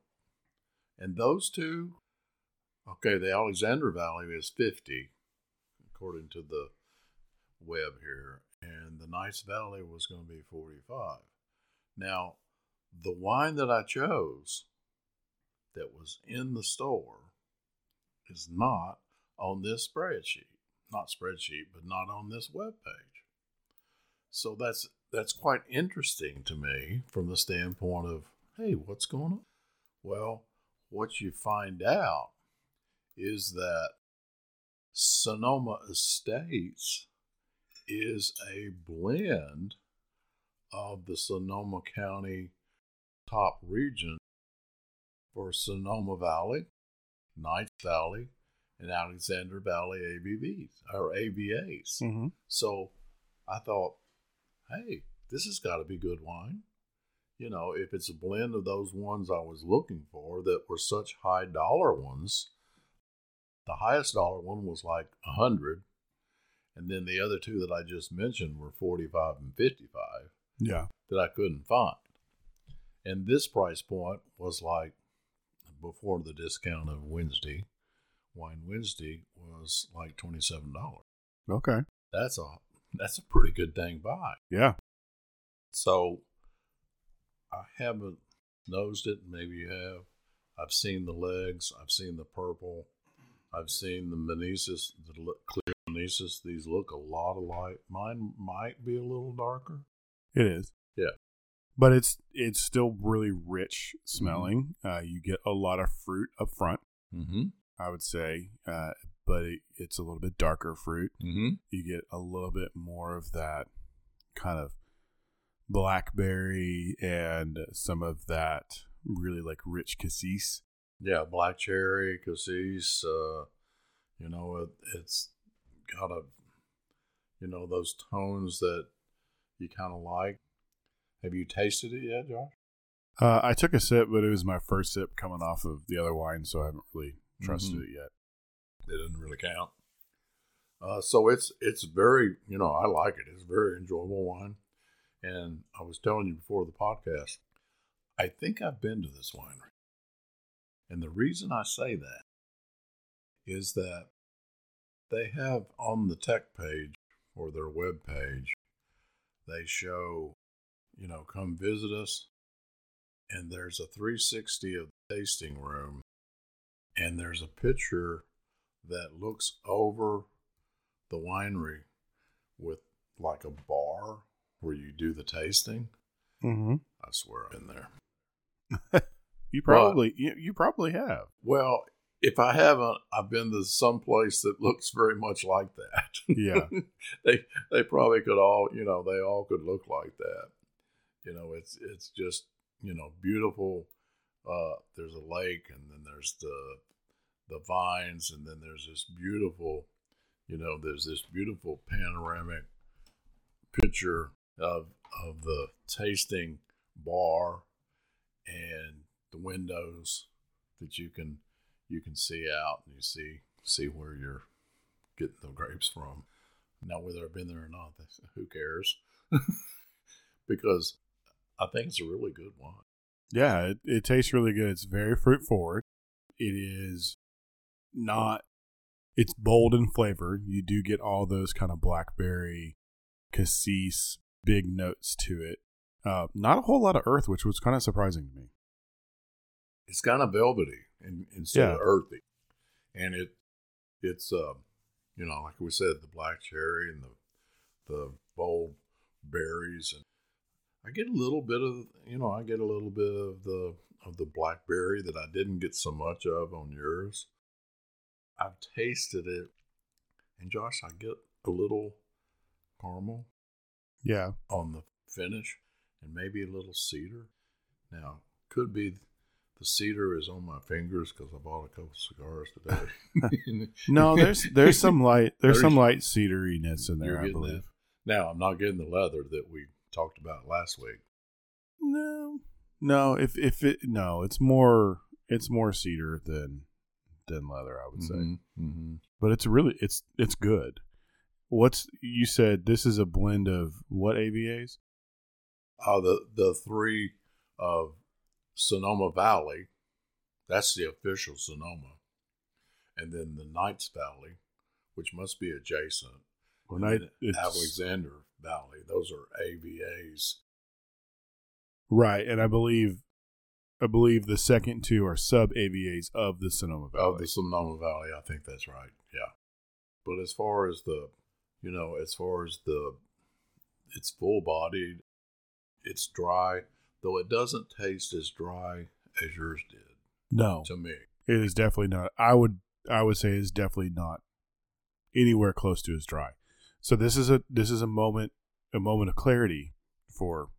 And those two, okay, the Alexander Valley is 50, according to the web here, and the Knights Valley was going to be 45. Now, the wine that I chose that was in the store is not on this spreadsheet. Not spreadsheet, but not on this web page. So that's that's quite interesting to me from the standpoint of, hey, what's going on? Well, what you find out is that Sonoma Estates is a blend of the Sonoma County top region for Sonoma Valley, Knights Valley, and Alexander Valley ABVs or AVAs. Mm-hmm. So I thought, hey, this has got to be good wine. You know, if it's a blend of those ones I was looking for that were such high dollar ones, the highest dollar one was like a hundred, and then the other two that I just mentioned were forty-five and fifty-five Yeah. that I couldn't find. And this price point was like before the discount of Wednesday, Wine Wednesday was like twenty-seven dollars. Okay. That's a that's a pretty good dang buy. Yeah. So I haven't nosed it. Maybe you have. I've seen the legs. I've seen the purple. I've seen the meniscus, the clear meniscus. These look a lot alike. Mine might be a little darker. It is. Yeah. But it's it's still really rich smelling. Uh, you get a lot of fruit up front, Mm-hmm. I would say, uh, but it, it's a little bit darker fruit. Mm-hmm. You get a little bit more of that kind of blackberry and some of that really like rich cassis. Yeah, black cherry, cassis. Uh, you know, it, it's got a you know, those tones that you kind of like. Have you tasted it yet, Josh? Uh, I took a sip, but it was my first sip coming off of the other wine, so I haven't really trusted Mhm. it yet. It doesn't really count. Uh, so it's it's very you know I like it. It's a very enjoyable wine, and I was telling you before the podcast, I think I've been to this winery, and the reason I say that is that they have on the tech page or their web page, they show, you know, come visit us, and there's a 360 of the tasting room, and there's a picture that looks over the winery with like a bar where you do the tasting. Mm-hmm. I swear I've been there. *laughs* You probably you, you probably have. Well, if I haven't, I've been to some place that *laughs* looks very much like that. Yeah. *laughs* they they probably could all, you know, they all could look like that. You know, it's it's just, you know, beautiful. Uh, there's a lake and then there's the the vines and then there's this beautiful, you know, there's this beautiful panoramic picture of of the tasting bar and the windows that you can you can see out and you see see where you're getting the grapes from. Now, whether I've been there or not, who cares? *laughs* because I think it's a really good wine. Yeah, it, it tastes really good. It's very fruit forward. It is not. It's bold in flavor. You do get all those kind of blackberry, cassis, big notes to it. Uh, not a whole lot of earth, which was kind of surprising to me. It's kind of velvety and instead Yeah. of earthy, and it it's uh you know like we said the black cherry and the the bold berries and I get a little bit of you know I get a little bit of the of the blackberry that I didn't get so much of on yours. I've tasted it, and Josh, I get a little caramel Yeah, on the finish and maybe a little cedar. Now, could be the cedar is on my fingers because I bought a couple cigars today. *laughs* no, there's there's some *laughs* light there's There's- some light cedariness in there, I believe. that. Now, I'm not getting the leather that we talked about last week. No, no. If if it no, it's more it's more cedar than than leather, I would say. Mm-hmm. But it's really it's it's good. What's you said? This is a blend of what AVAs? Uh, the the three of Sonoma Valley, that's the official Sonoma, and then the Knights Valley, which must be adjacent. Well, and Alexander Valley. Those are AVAs. right, and I believe I believe the second two are sub AVAs of the Sonoma Valley. Of the Sonoma Valley, I think that's right. Yeah. But as far as the, you know, as far as the, it's full bodied, it's dry, though it doesn't taste as dry as yours did no, to me. it is definitely not. I would I would say it's definitely not anywhere close to as dry. So this is a this is a moment a moment of clarity for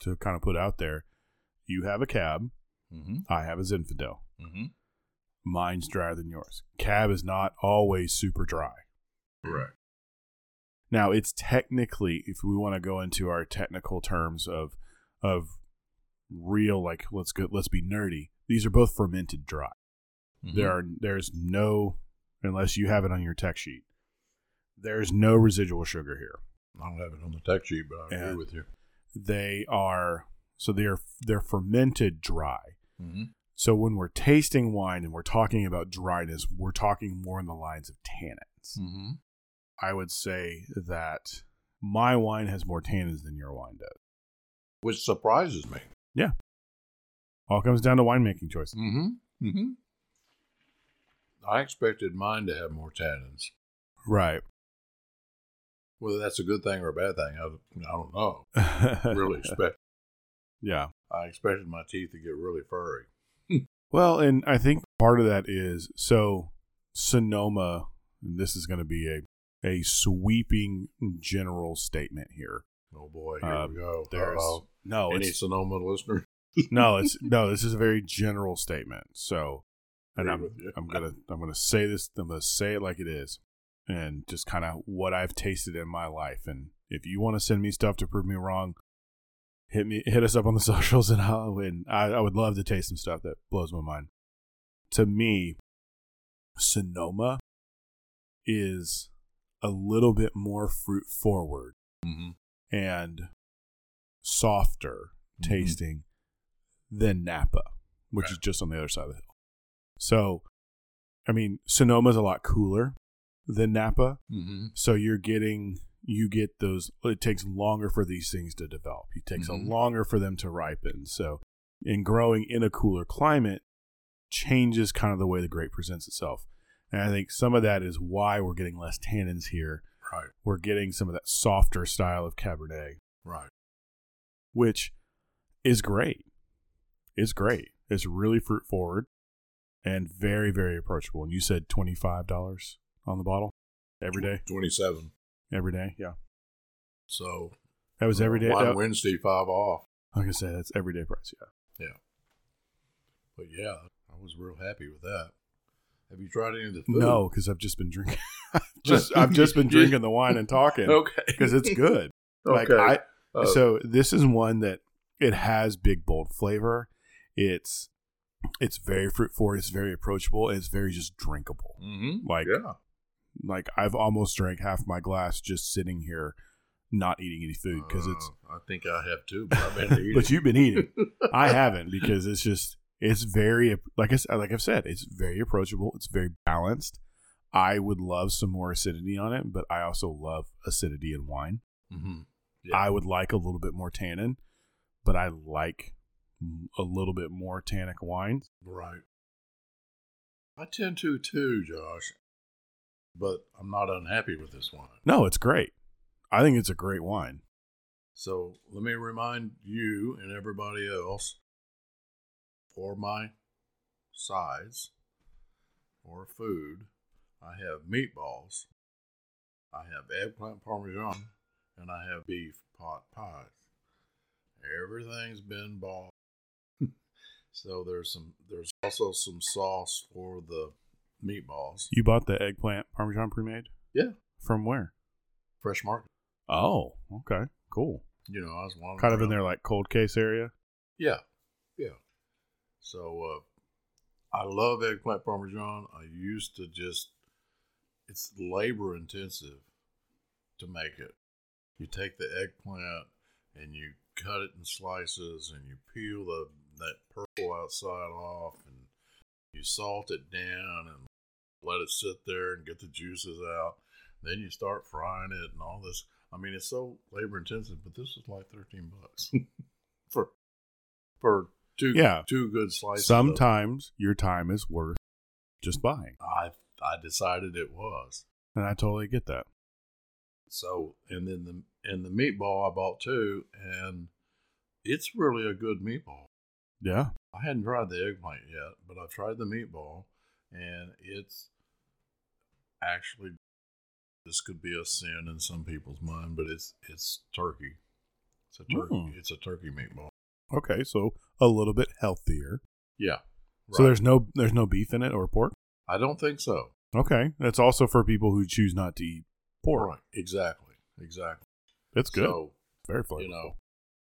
to kind of put out there. You have a cab. Mm-hmm. I have a Zinfandel. Mm-hmm. Mine's drier than yours. Cab is not always super dry. Correct. Now it's technically, if we want to go into our technical terms of of real, like let's go, let's be nerdy. These are both fermented dry. Mm-hmm. There are there's no unless you have it on your tech sheet. There's no residual sugar here. I don't have it on the tech sheet, but I agree with you. They are so they're they're fermented dry. Mm-hmm. So when we're tasting wine and we're talking about dryness, we're talking more in the lines of tannins. Mm-hmm. I would say that my wine has more tannins than your wine does. Which surprises me. All comes down to winemaking choices. Mm-hmm. Mm-hmm. I expected mine to have more tannins. Right. Whether that's a good thing or a bad thing, I, I don't know. *laughs* Really expect. yeah. I expected my teeth to get really furry. Well, and I think part of that is so Sonoma, and this is going to be a a sweeping general statement here. Oh boy, here Uh, we go. There's Uh-oh. no, Any it's, Sonoma listener? *laughs* no, it's no. This is a very general statement. So, and I'm. I'm gonna I'm gonna say this. I'm gonna say it like it is. and just kind of what I've tasted in my life. And if you want to send me stuff to prove me wrong, hit me hit us up on the *laughs* socials and I'll and I, I would love to taste some stuff that blows my mind. To me, Sonoma is a little bit more fruit forward Mm-hmm. And softer Mhm. tasting than Napa, which is just on the other side of the hill. So, I mean, Sonoma's a lot cooler than Napa. Mm-hmm. So you're getting you get those. It takes longer for these things to develop. It takes Mhm. a longer for them to ripen. So, in growing in a cooler climate, changes kind of the way the grape presents itself. And I think some of that is why we're getting less tannins here. Right. We're getting some of that softer style of Cabernet, Right. which is great. It's great. It's really fruit forward and very, very approachable. And you said twenty five dollars on the bottle every day. Twenty-seven. Every day, yeah. So That was every day. That- Wednesday, five off. like I said, that's everyday price. Yeah. Yeah. But yeah, I was real happy with that. Have you tried any of the food? No, because I've just been drinking. *laughs* *laughs* just I've just been drinking the wine and talking Okay. because it's good. *laughs* Like Okay. I, Uh, so this is one that it has big bold flavor. It's it's very fruit forward. It's very approachable. It's very just drinkable. Mm-hmm. Like yeah. like I've almost drank half my glass just sitting here, not eating any food because it's. Uh, I think I have too, but I've been eating. But you've been eating. I haven't because it's just it's very like I like I've said it's very approachable. It's very balanced. I would love some more acidity on it, but I also love acidity in wine. hmm Yeah. I would like a little bit more tannin, but I like a little bit more tannic wines. Right. I tend to too, Josh. But I'm not unhappy with this wine. No, it's great. I think it's a great wine. So let me remind you and everybody else for my sides or food, I have meatballs, I have eggplant parmesan, and I have beef pot pies. Everything's been bought. *laughs* so there's some there's also some sauce for the meatballs. You bought the eggplant parmesan pre-made Yeah. from where? Fresh market. Oh, okay, cool. You know, I was wandering Kind of in around. their like cold case area. Yeah, yeah. So uh, I love eggplant parmesan. I used to just, it's labor intensive to make it. You take the eggplant and you cut it in slices and you peel the that purple outside off and you salt it down and let it sit there and get the juices out. Then you start frying it and all this. I mean, it's so labor intensive, but this is like thirteen bucks *laughs* for for two Yeah. two good slices. Sometimes your time is worth just buying, I I decided it was. and I totally get that. So and then the and the meatball I bought too, and it's really a good meatball. Yeah, I hadn't tried the eggplant yet, but I've tried the meatball, and it's actually this could be a sin in some people's mind, but it's it's turkey. It's a turkey. Mm. It's a turkey meatball. okay, so a little bit healthier. Yeah. So there's no there's no beef in it or pork. I don't think so. Okay, that's also for people who choose not to eat pork. Right. Exactly. Exactly. It's good. So Very you know,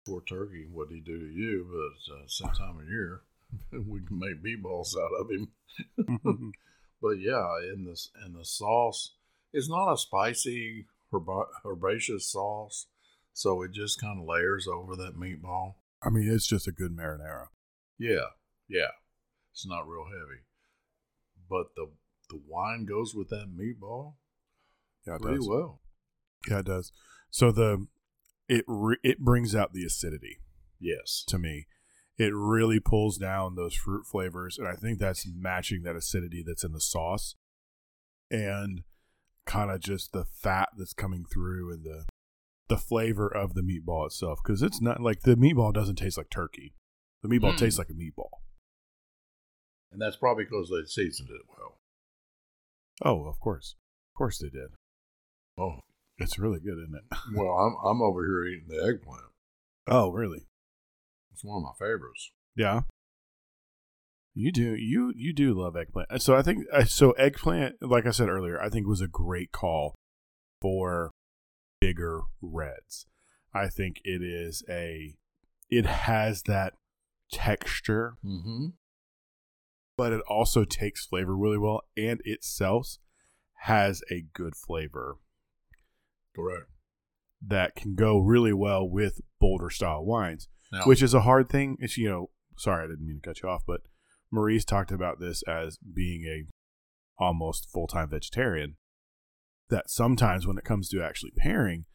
poor turkey, what he do to you? But uh, some time of year, *laughs* we can make meatballs out of him. *laughs* but yeah, in this and the sauce, it's not a spicy herba- herbaceous sauce, so it just kind of layers over that meatball. I mean, it's just a good marinara. Yeah, yeah, it's not real heavy, but the the wine goes with that meatball Yeah, it pretty does. well. Yeah, it does. So the it re- it brings out the acidity Yes. to me. It really pulls down those fruit flavors, and I think that's matching that acidity that's in the sauce, and kind of just the fat that's coming through and the the flavor of the meatball itself. Because it's not like the meatball doesn't taste like turkey. The meatball Mm. tastes like a meatball. And that's probably because they seasoned it well. Oh, of course, of course they did. Oh, It's really good, isn't it? *laughs* well, I'm I'm over here eating the eggplant. Oh, really? It's one of my favorites. Yeah. You do you you do love eggplant. So I think uh, so eggplant, like I said earlier, I think was a great call for bigger reds. I think it is a it has that texture, Mm-hmm. but it also takes flavor really well and itself has a good flavor Correct. that can go really well with bolder style wines. Now, which is a hard thing. It's you know, sorry, I didn't mean to cut you off, but Maurice talked about this as being a almost full time vegetarian. That sometimes when it comes to actually pairing,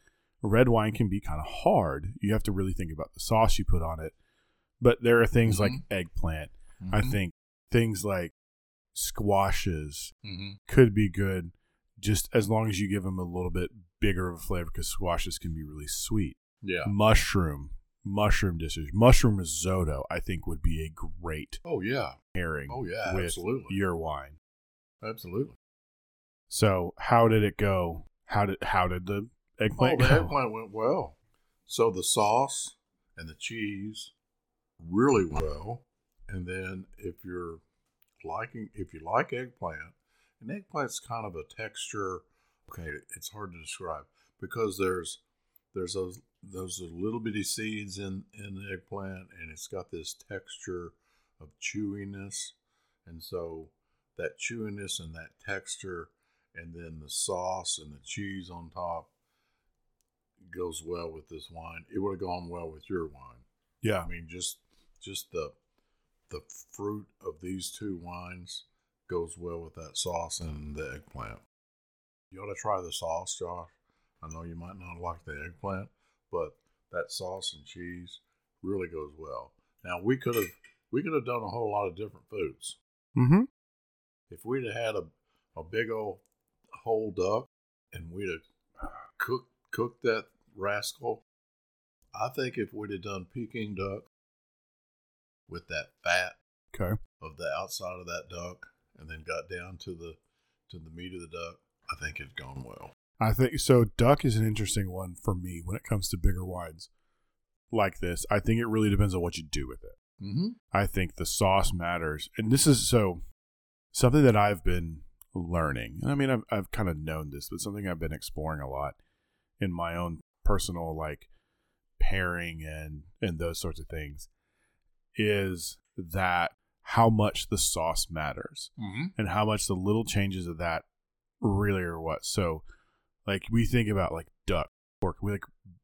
red wine can be kind of hard. You have to really think about the sauce you put on it. But there are things like eggplant. I Mhm. think things like squashes Mhm. could be good, just as long as you give them a little bit bigger of a flavor, because squashes can be really sweet Yeah. mushroom mushroom dishes mushroom risotto i think would be a great Oh yeah. pairing Oh yeah. with absolutely. your wine Absolutely. So how did it go how did how did the eggplant? Oh, the go eggplant went well. So the sauce and the cheese really went well. And then if you're liking, if you like eggplant, and eggplant's kind of a texture. Okay, it's hard to describe because there's there's those those little bitty seeds in in the eggplant, and it's got this texture of chewiness, and so that chewiness and that texture, and then the sauce and the cheese on top goes well with this wine. It would have gone well with your wine. yeah I mean, just just the the fruit of these two wines goes well with that sauce and the eggplant. You ought to try the sauce, Josh. I know you might not like the eggplant, but that sauce and cheese really goes well. Now we could have we could have done a whole lot of different foods. mm-hmm If we'd have had a, a big old whole duck and we'd have cooked cooked that rascal, I think if we'd have done Peking duck with that fat okay of the outside of that duck and then got down to the to the meat of the duck, I think it'd gone well. i think so duck is an interesting one for me when it comes to bigger wines like this i think it really depends on what you do with it Mm-hmm. I think the sauce matters. And this is so something that I've been learning. I mean, I've, I've kind of known this, but something I've been exploring a lot in my own personal like pairing and and those sorts of things is that how much the sauce matters Mm-hmm. and how much the little changes of that really are what. So, like we think about like duck, pork, we like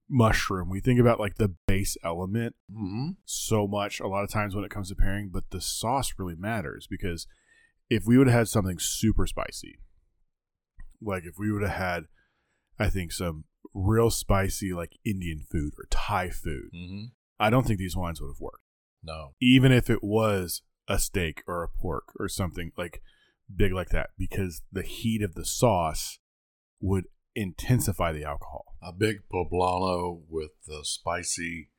mushroom, we think about like the base element Mm-hmm. so much a lot of times when it comes to pairing, but the sauce really matters because if we would have had something super spicy, like if we would have had, I think, some real spicy like Indian food or Thai food, Mm-hmm. I don't think these wines would have worked. No. Even if it was a steak or a pork or something like big like that, because the heat of the sauce would intensify the alcohol. A big poblano with the spicy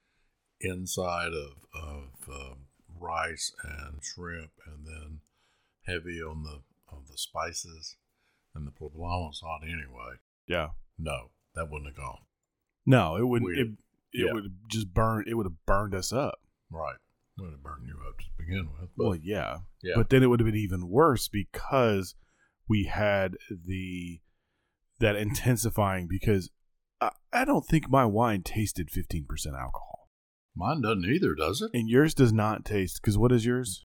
inside of of um, rice and shrimp, and then heavy on the on the spices. And the poblano's hot anyway. Yeah. No, that wouldn't have gone No, it wouldn't. It, it Yeah. would have just burn. It would have burned us up. right. It would have burned you up to begin with. But Well, yeah. yeah, But then it would have been even worse because we had the that intensifying because I, I don't think my wine tasted 15% alcohol. mine doesn't either, does it? And yours does not taste cuz what is yours?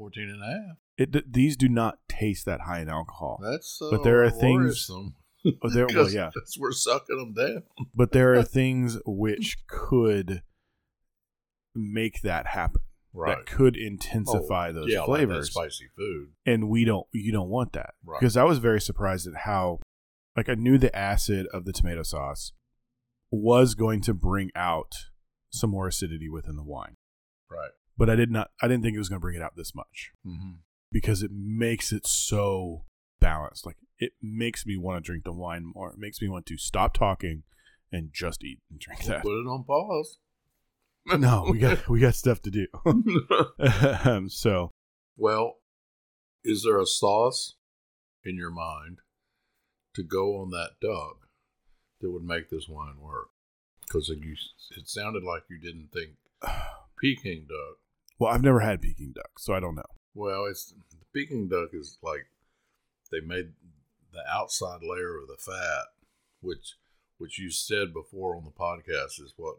14 and a half. It these do not taste that high in alcohol. That's uh, But there are things- worrisome. Oh, there- well, yeah. we're sucking them down. But there are *laughs* things which could make that happen. That could intensify those Oh, yeah, flavors. like spicy food. and we don't you don't want that Right. because i was very surprised at how like i knew the acid of the tomato sauce was going to bring out some more acidity within the wine Right. But i did not i didn't think it was going to bring it out this much Mm-hmm. because it makes it so balanced like it makes me want to drink the wine more it makes me want to stop talking and just eat and drink that Put it on pause. no we got we got stuff to do *laughs* um, so well, is there a sauce in your mind to go on that duck that would make this wine work? Because it sounded like you didn't think *sighs* Peking duck. Well i've never had peking duck so i don't know Well, it's the Peking duck is like they made the outside layer of the fat, which which you said before on the podcast is what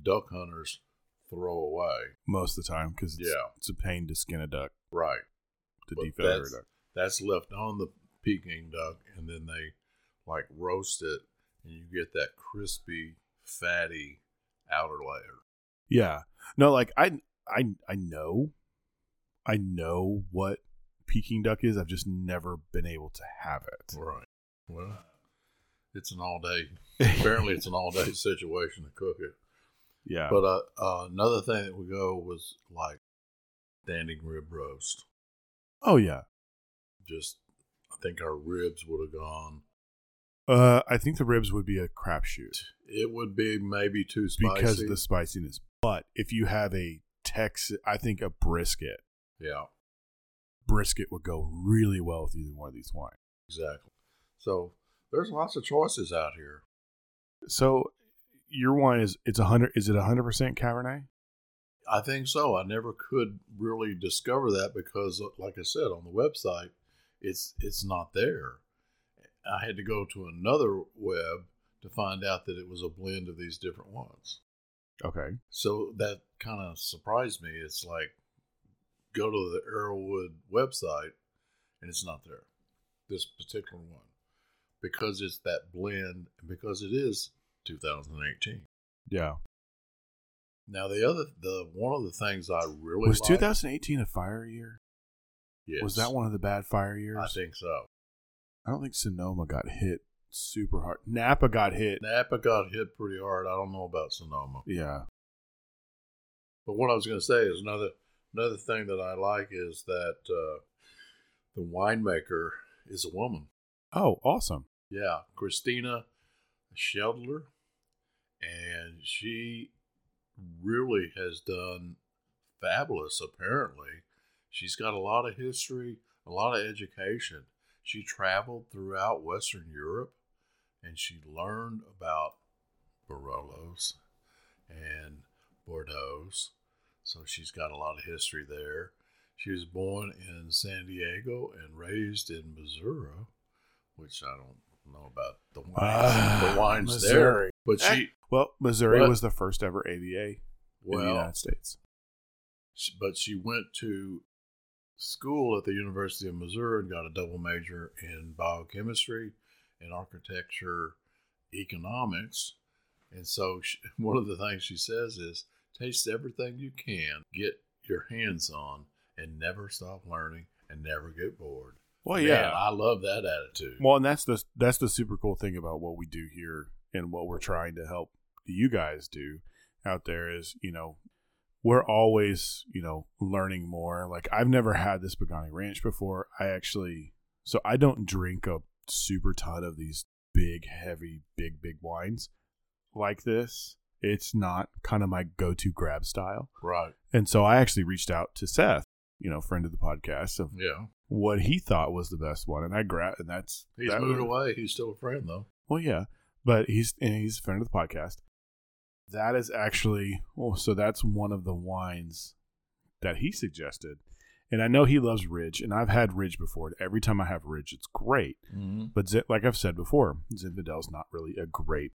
duck hunters throw away. most of the time because it's, Yeah. it's a pain to skin a duck Right. to But defeather a duck. that's left on the Peking duck, and then they like roast it, and you get that crispy, fatty outer layer. Yeah. No, like I I I know I know what Peking duck is. I've just never been able to have it. Right. Well, it's an all day. *laughs* Apparently, it's an all day situation to cook it. Yeah. But uh, uh, another thing that would go was like standing rib roast. oh yeah. Just, I think our ribs would have gone. Uh I think the ribs would be a crapshoot It would be maybe too spicy. because of the spiciness. But if you have a Texas I think a brisket, yeah, brisket would go really well with either one of these wines. exactly. So there's lots of choices out here. So your wine is it's a hundred is it a hundred percent Cabernet? I think so. I never could really discover that because, uh, like I said, on the website, it's it's not there. I had to go to another web to find out that it was a blend of these different ones. Okay. So that kind of surprised me. It's like go to the Arrowood website and it's not there. This particular one because it's that blend and because it is 2018. Yeah. Now the other the one of the things I really Was like- 2018 a fire year? Yes. Was that one of the bad fire years? I think so. I don't think Sonoma got hit super hard. Napa got hit. Napa got hit pretty hard. I don't know about Sonoma, Yeah. but what I was going to say is another another thing that I like is that uh, the winemaker is a woman. Oh, awesome. Yeah, Christina Scheldler, and she really has done fabulous. Apparently, she's got a lot of history, a lot of education. She traveled throughout Western Europe, and she learned about Barolos and Bordeaux's. So she's got a lot of history there. She was born in San Diego and raised in Missouri, which I don't know about the wines, Ah, the wines Missouri. there. But she, Well, Missouri What? was the first ever AVA in the United States. But she went to school at the University of Missouri and got a double major in biochemistry and architecture economics. And so, she, *laughs* one of the things she says is taste everything you can, get your hands on, and never stop learning and never get bored. Well, Man, yeah. I love that attitude. Well, and that's the that's the super cool thing about what we do here and what we're trying to help you guys do out there is, you know, we're always, you know, learning more. Like I've never had this Pagani Ranch before. I actually so I don't drink a super ton of these big, heavy, big, big wines like this. It's not kind of my go-to grab style. right. And so I actually reached out to Seth, you know, friend of the podcast, of Yeah. what he thought was the best one, and I grabbed, and that's He's that moved was- away. He's still a friend, though. Well, yeah, but he's and he's a friend of the podcast. That is actually oh, so that's one of the wines that he suggested, and I know he loves Ridge, and I've had Ridge before. and Every time I have Ridge, it's great. Mm-hmm. But Z- like I've said before, Zinfandel's not really a grape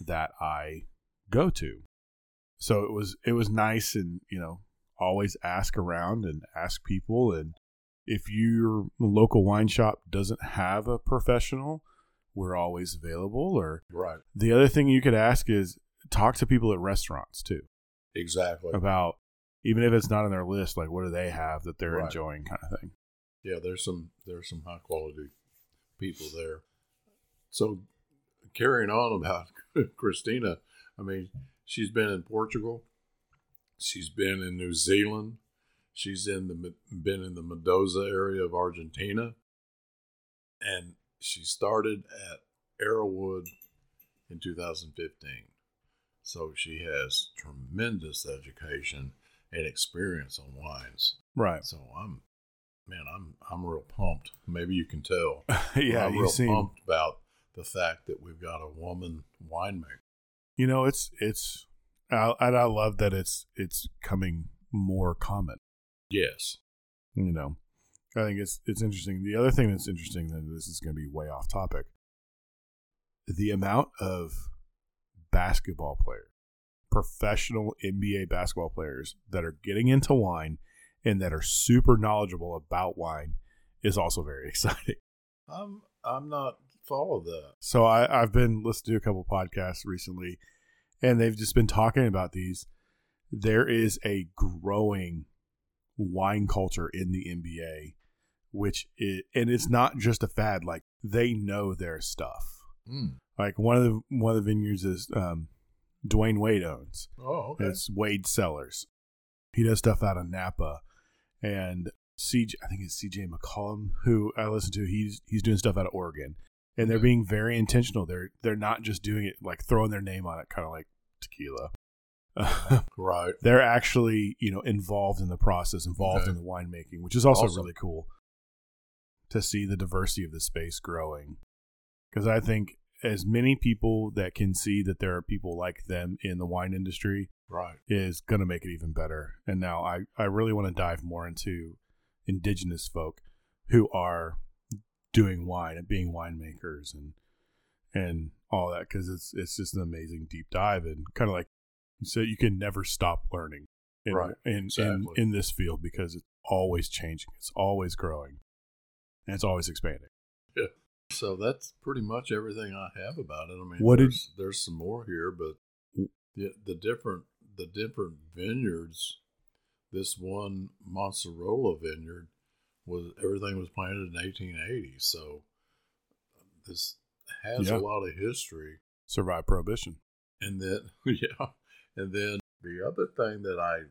that I go to. So it was it was nice, and you know, always ask around and ask people, and if your local wine shop doesn't have a professional, we're always available. Or Right. the other thing you could ask is talk to people at restaurants too Exactly. about even if it's not on their list, like what do they have that they're Right. enjoying, kind of thing. Yeah, there's some there's some high quality people there. So carrying on about *laughs* Christina, I mean, she's been in Portugal, she's been in New Zealand, she's in the been in the Mendoza area of Argentina, and she started at Arrowood in 2015. So she has tremendous education and experience on wines. Right. So I'm, man, I'm I'm real pumped. Maybe you can tell. *laughs* yeah, I'm real seem pumped about the fact that we've got a woman winemaker. You know, it's it's, I, and I love that it's it's coming more common. Yes, You know, I think it's it's interesting. The other thing that's interesting, that this is going to be way off topic. The amount of basketball players, professional NBA basketball players that are getting into wine and that are super knowledgeable about wine is also very *laughs* exciting. I'm I'm not follow that. So I, I've been listening to a couple podcasts recently, and they've just been talking about these. There is a growing wine culture in the NBA, which it and it's not just a fad. Like they know their stuff. Mm. Like one of the one of the vineyards is um, Dwyane Wade owns. Oh, okay. It's Wade Cellars. He does stuff out of Napa, and CJ. I think it's CJ McCollum who I listen to. He's he's doing stuff out of Oregon, and they're being very intentional. They're they're not just doing it like throwing their name on it, kind of like tequila. *laughs* right. they're actually you know involved in the process, involved Okay. in the winemaking, which is also Awesome. really cool to see the diversity of the space growing. Because I think as many people that can see that there are people like them in the wine industry Right. is going to make it even better. And now I, I really want to dive more into indigenous folk who are doing wine and being winemakers and and all that because it's it's just an amazing deep dive and kind of like you said you can never stop learning in, Right, in, in exactly. in this field because it's always changing it's always growing and it's always expanding So that's pretty much everything I have about it. I mean, What did- there's, there's some more here, but mm. the the different the different vineyards. This one Monte Rosso vineyard was everything was planted in 1880. So this has Yeah. a lot of history. Survived prohibition And then, *laughs* yeah. And then the other thing that I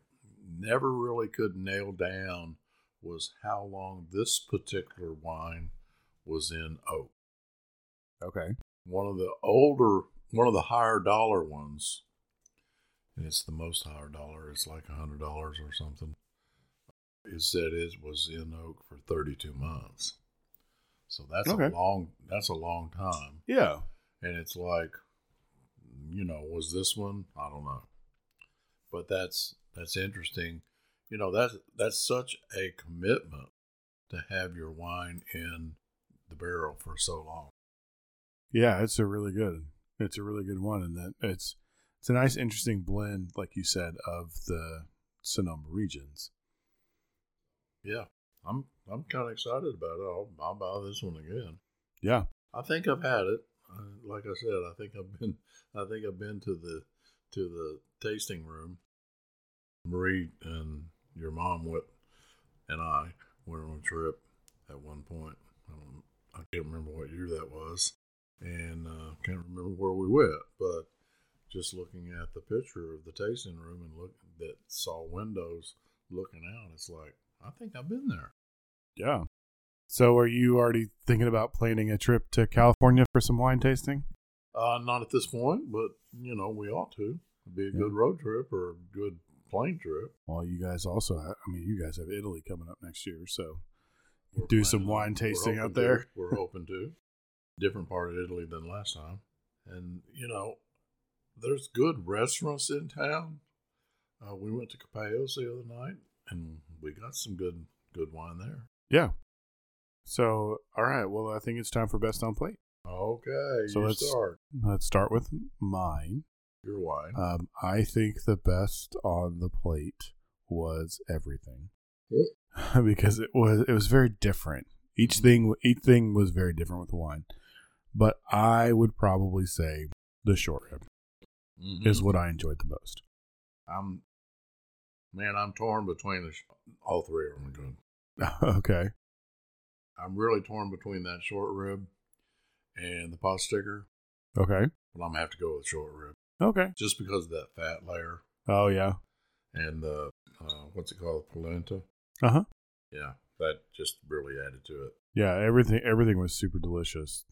never really could nail down was how long this particular wine was in oak. okay One of the older, one of the higher dollar ones, and it's the most higher dollar, it's like a $100 or something, is that it was in oak for 32 months. So that's Okay. a long, that's a long time yeah and it's like you know was this one i don't know but that's that's interesting you know that's that's such a commitment to have your wine in the barrel for so long. Yeah, it's a really good. It's a really good one, and that it's it's a nice, interesting blend, like you said, of the Sonoma regions. yeah i'm i'm kind of excited about it. I'll, I'll buy this one again. Yeah, i think i've had it. Like i said i think i've been *laughs* i think i've been to the to the tasting room. Marie and your mom went and i went on a trip at one point. Um, i can't remember what year that was and uh, can't remember where we went but just looking at the picture of the tasting room and look that saw windows looking out it's like i think i've been there yeah. So, are you already thinking about planning a trip to California for some wine tasting? Uh, not at this point, but you know we ought to. It'd be a good road trip or a good plane trip. Well, you guys also, I mean, you guys have Italy coming up next year, so We're do some wine tasting out hoping to. there. We're hoping to. Different part of Italy than last time, and you know, there's good restaurants in town. Uh, we went to Capello's the other night, and we got some good good wine there. Yeah. So, all right. Well, I think it's time for best on plate. Okay, So you let's- start Let's start with mine. your wine. Um, I think the best on the plate was everything *laughs* because it was it was very different. Each thing each thing was very different with wine, but I would probably say the short rib Mhm. is what I enjoyed the most. I'm man, I'm torn between the sh- all three of them. are Good. *laughs* okay, I'm really torn between that short rib and the pot sticker, okay, but I'm gonna have to go with short rib okay. just because of that fat layer Oh yeah, and the uh, what's it called, polenta. Uh huh. Yeah, that just really added to it. Yeah, everything everything was super delicious,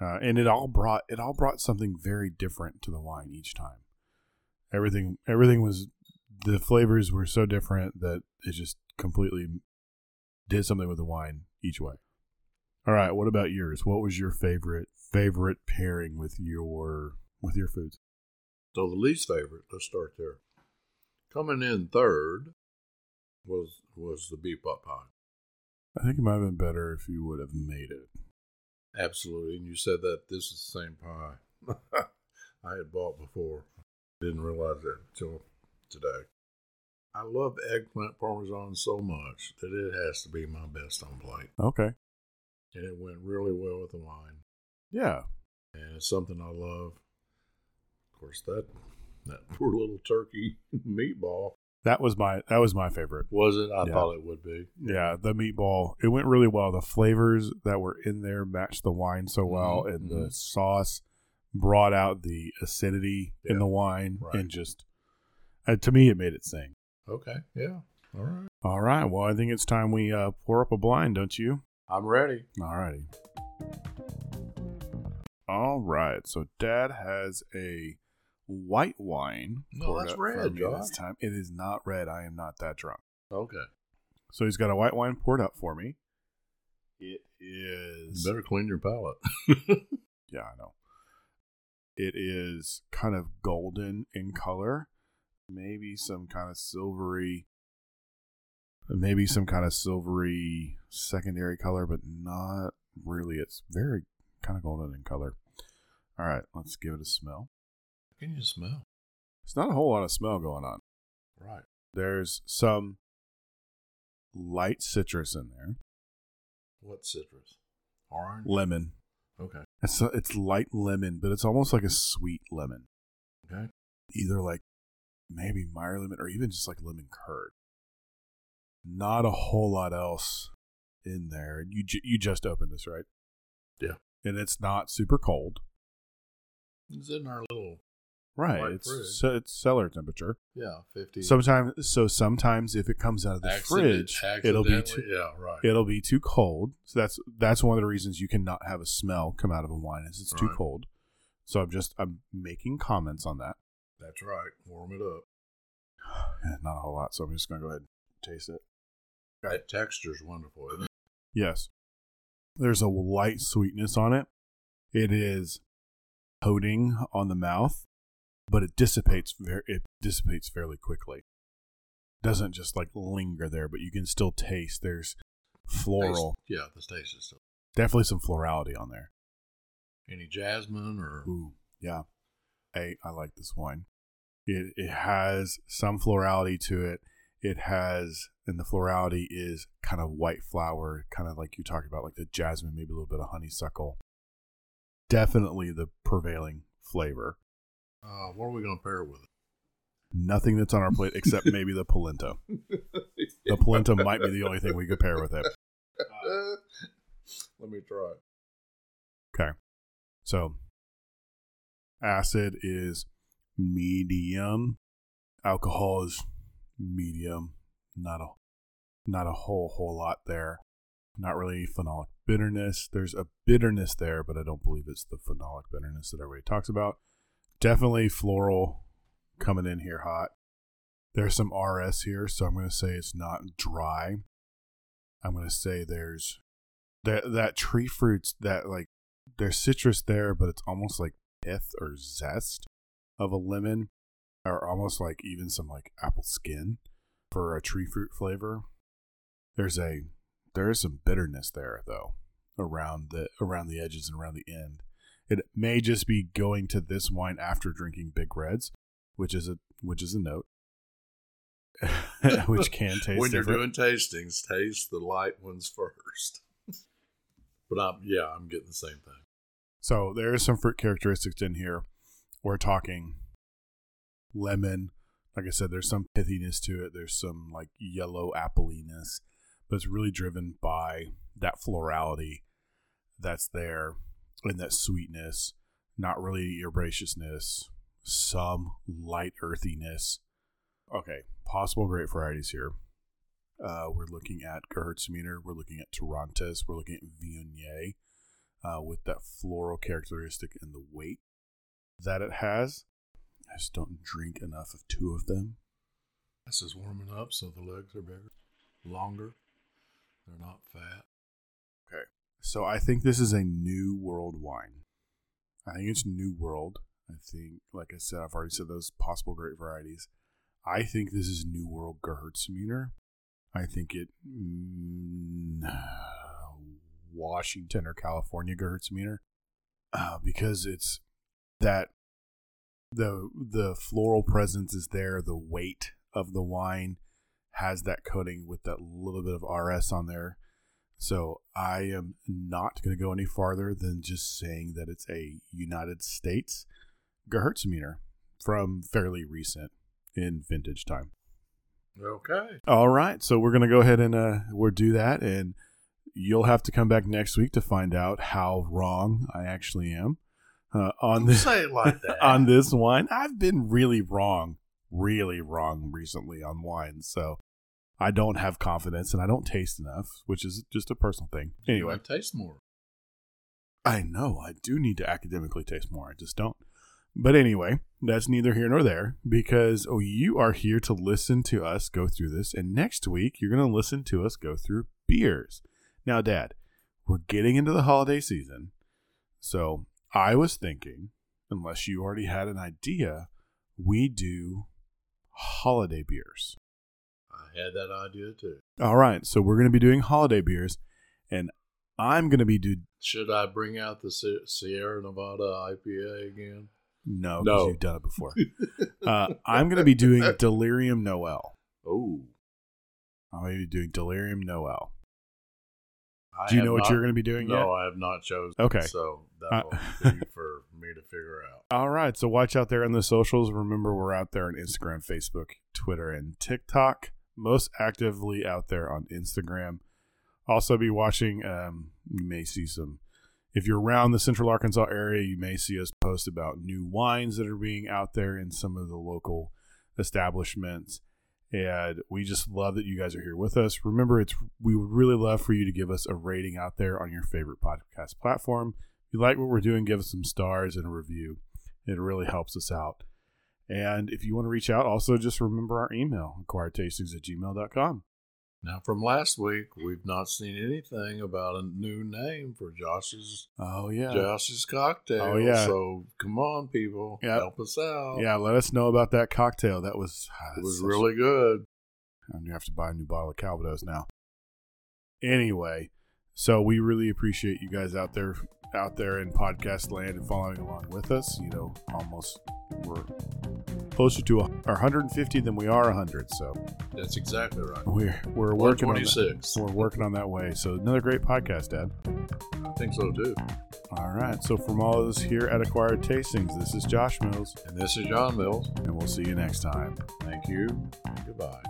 uh, and it all brought it all brought something very different to the wine each time. Everything everything was the flavors were so different that it just completely did something with the wine each way. All right, what about yours? What was your favorite favorite pairing with your with your foods? So the least favorite, let's start there. Coming in third was was the beef pot pie. I think it might have been better if you would have made it. Absolutely. And you said that this is the same pie *laughs* I had bought before. Didn't realize that until today. I love eggplant parmesan so much that it has to be my best on plate. Okay. And it went really well with the wine. Yeah. And it's something I love. Of course, that that poor little turkey *laughs* meatball That was my that was my favorite. was it? I Yeah. thought it would be. Yeah, the meatball. It went really well. The flavors that were in there matched the wine so well, Mhm, and the mhm. sauce brought out the acidity in the wine, right. and just uh, to me, it made it sing. Okay. Yeah. All right. All right. Well, I think it's time we uh, pour up a blind, don't you? I'm ready. All righty. All right. So Dad has a white wine. No, that's red, this time. It is not red. I am not that drunk. Okay. So he's got a white wine poured up for me. It You better clean your palate. *laughs* Yeah, I know. It is kind of golden in color, maybe some kind of silvery, maybe some kind of silvery secondary color, but not really. It's very kind of golden in color. All right, let's give it a smell. Can you smell? It's not a whole lot of smell going on. Right. There's some light citrus in there, What citrus? Orange? lemon. Okay. It's it's light lemon, but it's almost like a sweet lemon. Okay. either like maybe Meyer lemon or even just like lemon curd. Not a whole lot else in there. You ju- you just opened this, right? Yeah. And it's not super cold. It's in our little, Right. It's fridge. so it's cellar temperature. yeah, 50. Sometimes so sometimes if it comes out of the Accident- fridge, it'll be too Yeah, right. it'll be too cold. So that's that's one of the reasons you cannot have a smell come out of a wine is it's too cold. So I'm just I'm making comments on that. That's right. Warm it up. *sighs* Not a whole lot, so I'm just gonna go ahead and taste it. That texture's wonderful, isn't it? Yes. There's a light sweetness on it. It is coating on the mouth, but it dissipates very it dissipates fairly quickly. Doesn't just like linger there, but you can still taste there's floral. Taste- yeah, the taste is still. Definitely some florality on there. Any jasmine or. Ooh, yeah. Hey, I like this wine. It it has some florality to it. It has and the florality is kind of white flower, kind of like you talked about, like the jasmine, maybe a little bit of honeysuckle. Definitely the prevailing flavor. Uh, what are we going to pair with Nothing that's on our plate except *laughs* maybe the polenta. *laughs* The polenta might be the only thing we could pair with it. *laughs* Let me try. Okay. So acid is medium. Alcohol is medium. Not a not a whole whole lot there. Not really phenolic bitterness. There's a bitterness there, but I don't believe it's the phenolic bitterness that everybody talks about. Definitely floral coming in here hot. There's some RS here, so I'm going to say it's not dry. I'm going to say there's that that tree fruits that like there's citrus there, but it's almost like pith or zest of a lemon, or almost like even some like apple skin for a tree fruit flavor. There's a there is some bitterness there though around the around the edges and around the end. It may just be going to this wine after drinking Big Reds, which is a which is a note, *laughs* which can taste when you're different. doing tastings, taste the light ones first. *laughs* but I'm yeah, I'm getting the same thing. So there is some fruit characteristics in here. We're talking lemon. Like I said, there's some pithiness to it. There's some like yellow appleiness, but it's really driven by that florality that's there and that sweetness. Not really herbaceousness. Some light earthiness. Okay, possible grape varieties here. Uh, we're looking at Gewürztraminer. We're looking at Torrontés. We're looking at Viognier uh, with that floral characteristic and the weight that it has. I just don't drink enough of two of them. This is warming up, so the legs are bigger, longer. They're not fat. So I think this is a new world wine. I think it's new world. I think, like I said, I've already said those possible grape varieties. I think this is new world Gewürztraminer. I think it mm, Washington or California Gewürztraminer uh, because it's that the the floral presence is there, the weight of the wine has that coating with that little bit of RS on there. So I am not going to go any farther than just saying that it's a United States Gewürztraminer from fairly recent in vintage time. Okay. All right, so we're gonna go ahead and uh, we'll do that, and you'll have to come back next week to find out how wrong I actually am uh, on this say it like *laughs* that. on this wine. I've been really wrong, really wrong recently on wine, so I don't have confidence and I don't taste enough, which is just a personal thing. Anyway, might taste more. I know I do need to academically taste more. I just don't. But anyway, that's neither here nor there because oh, you are here to listen to us go through this, and next week you're going to listen to us go through beers. Now, Dad, we're getting into the holiday season, so I was thinking, unless you already had an idea, we do holiday beers. I had that idea too. All right, so we're going to be doing holiday beers, and I'm going to be do Should I bring out the Sierra Nevada IPA again? no, No. because you've done it before. *laughs* uh, I'm going to be doing *laughs* Delirium Noel. Oh, I'm going to be doing Delirium Noel. I Do you know what not- you're going to be doing No, yet? I have not chosen. Okay. so that Uh, will be *laughs* for me to figure out. All right, so watch out there on the socials. Remember, we're out there on Instagram, Facebook, Twitter, and TikTok. Most actively out there on Instagram. Also, be watching. Um, you may see some. If you're around the Central Arkansas area, you may see us post about new wines that are being out there in some of the local establishments. And we just love that you guys are here with us. Remember, it's we would really love for you to give us a rating out there on your favorite podcast platform. If you like what we're doing, give us some stars and a review. It really helps us out. And if you want to reach out, also just remember our email, acquiredtastings at gmail.com. Now, from last week, we've not seen anything about a new name for Josh's Oh, yeah. Josh's cocktail. Oh, yeah. So come on, people, Yep. help us out. Yeah, let us know about that cocktail. That was, ah, it was really good. I'm gonna have to buy a new bottle of Calvados now. Anyway, so we really appreciate you guys out there, out there in podcast land and following along with us. You know, almost we're closer to a, our 150 than we are 100. So That's exactly right. we're we're working on that. We're working on that way. So another great podcast, Dad. I think so too. All right. So from all of us here at Acquired Tastings, this is Josh Mills, And this is John Mills. and we'll see you next time. Thank you. Goodbye.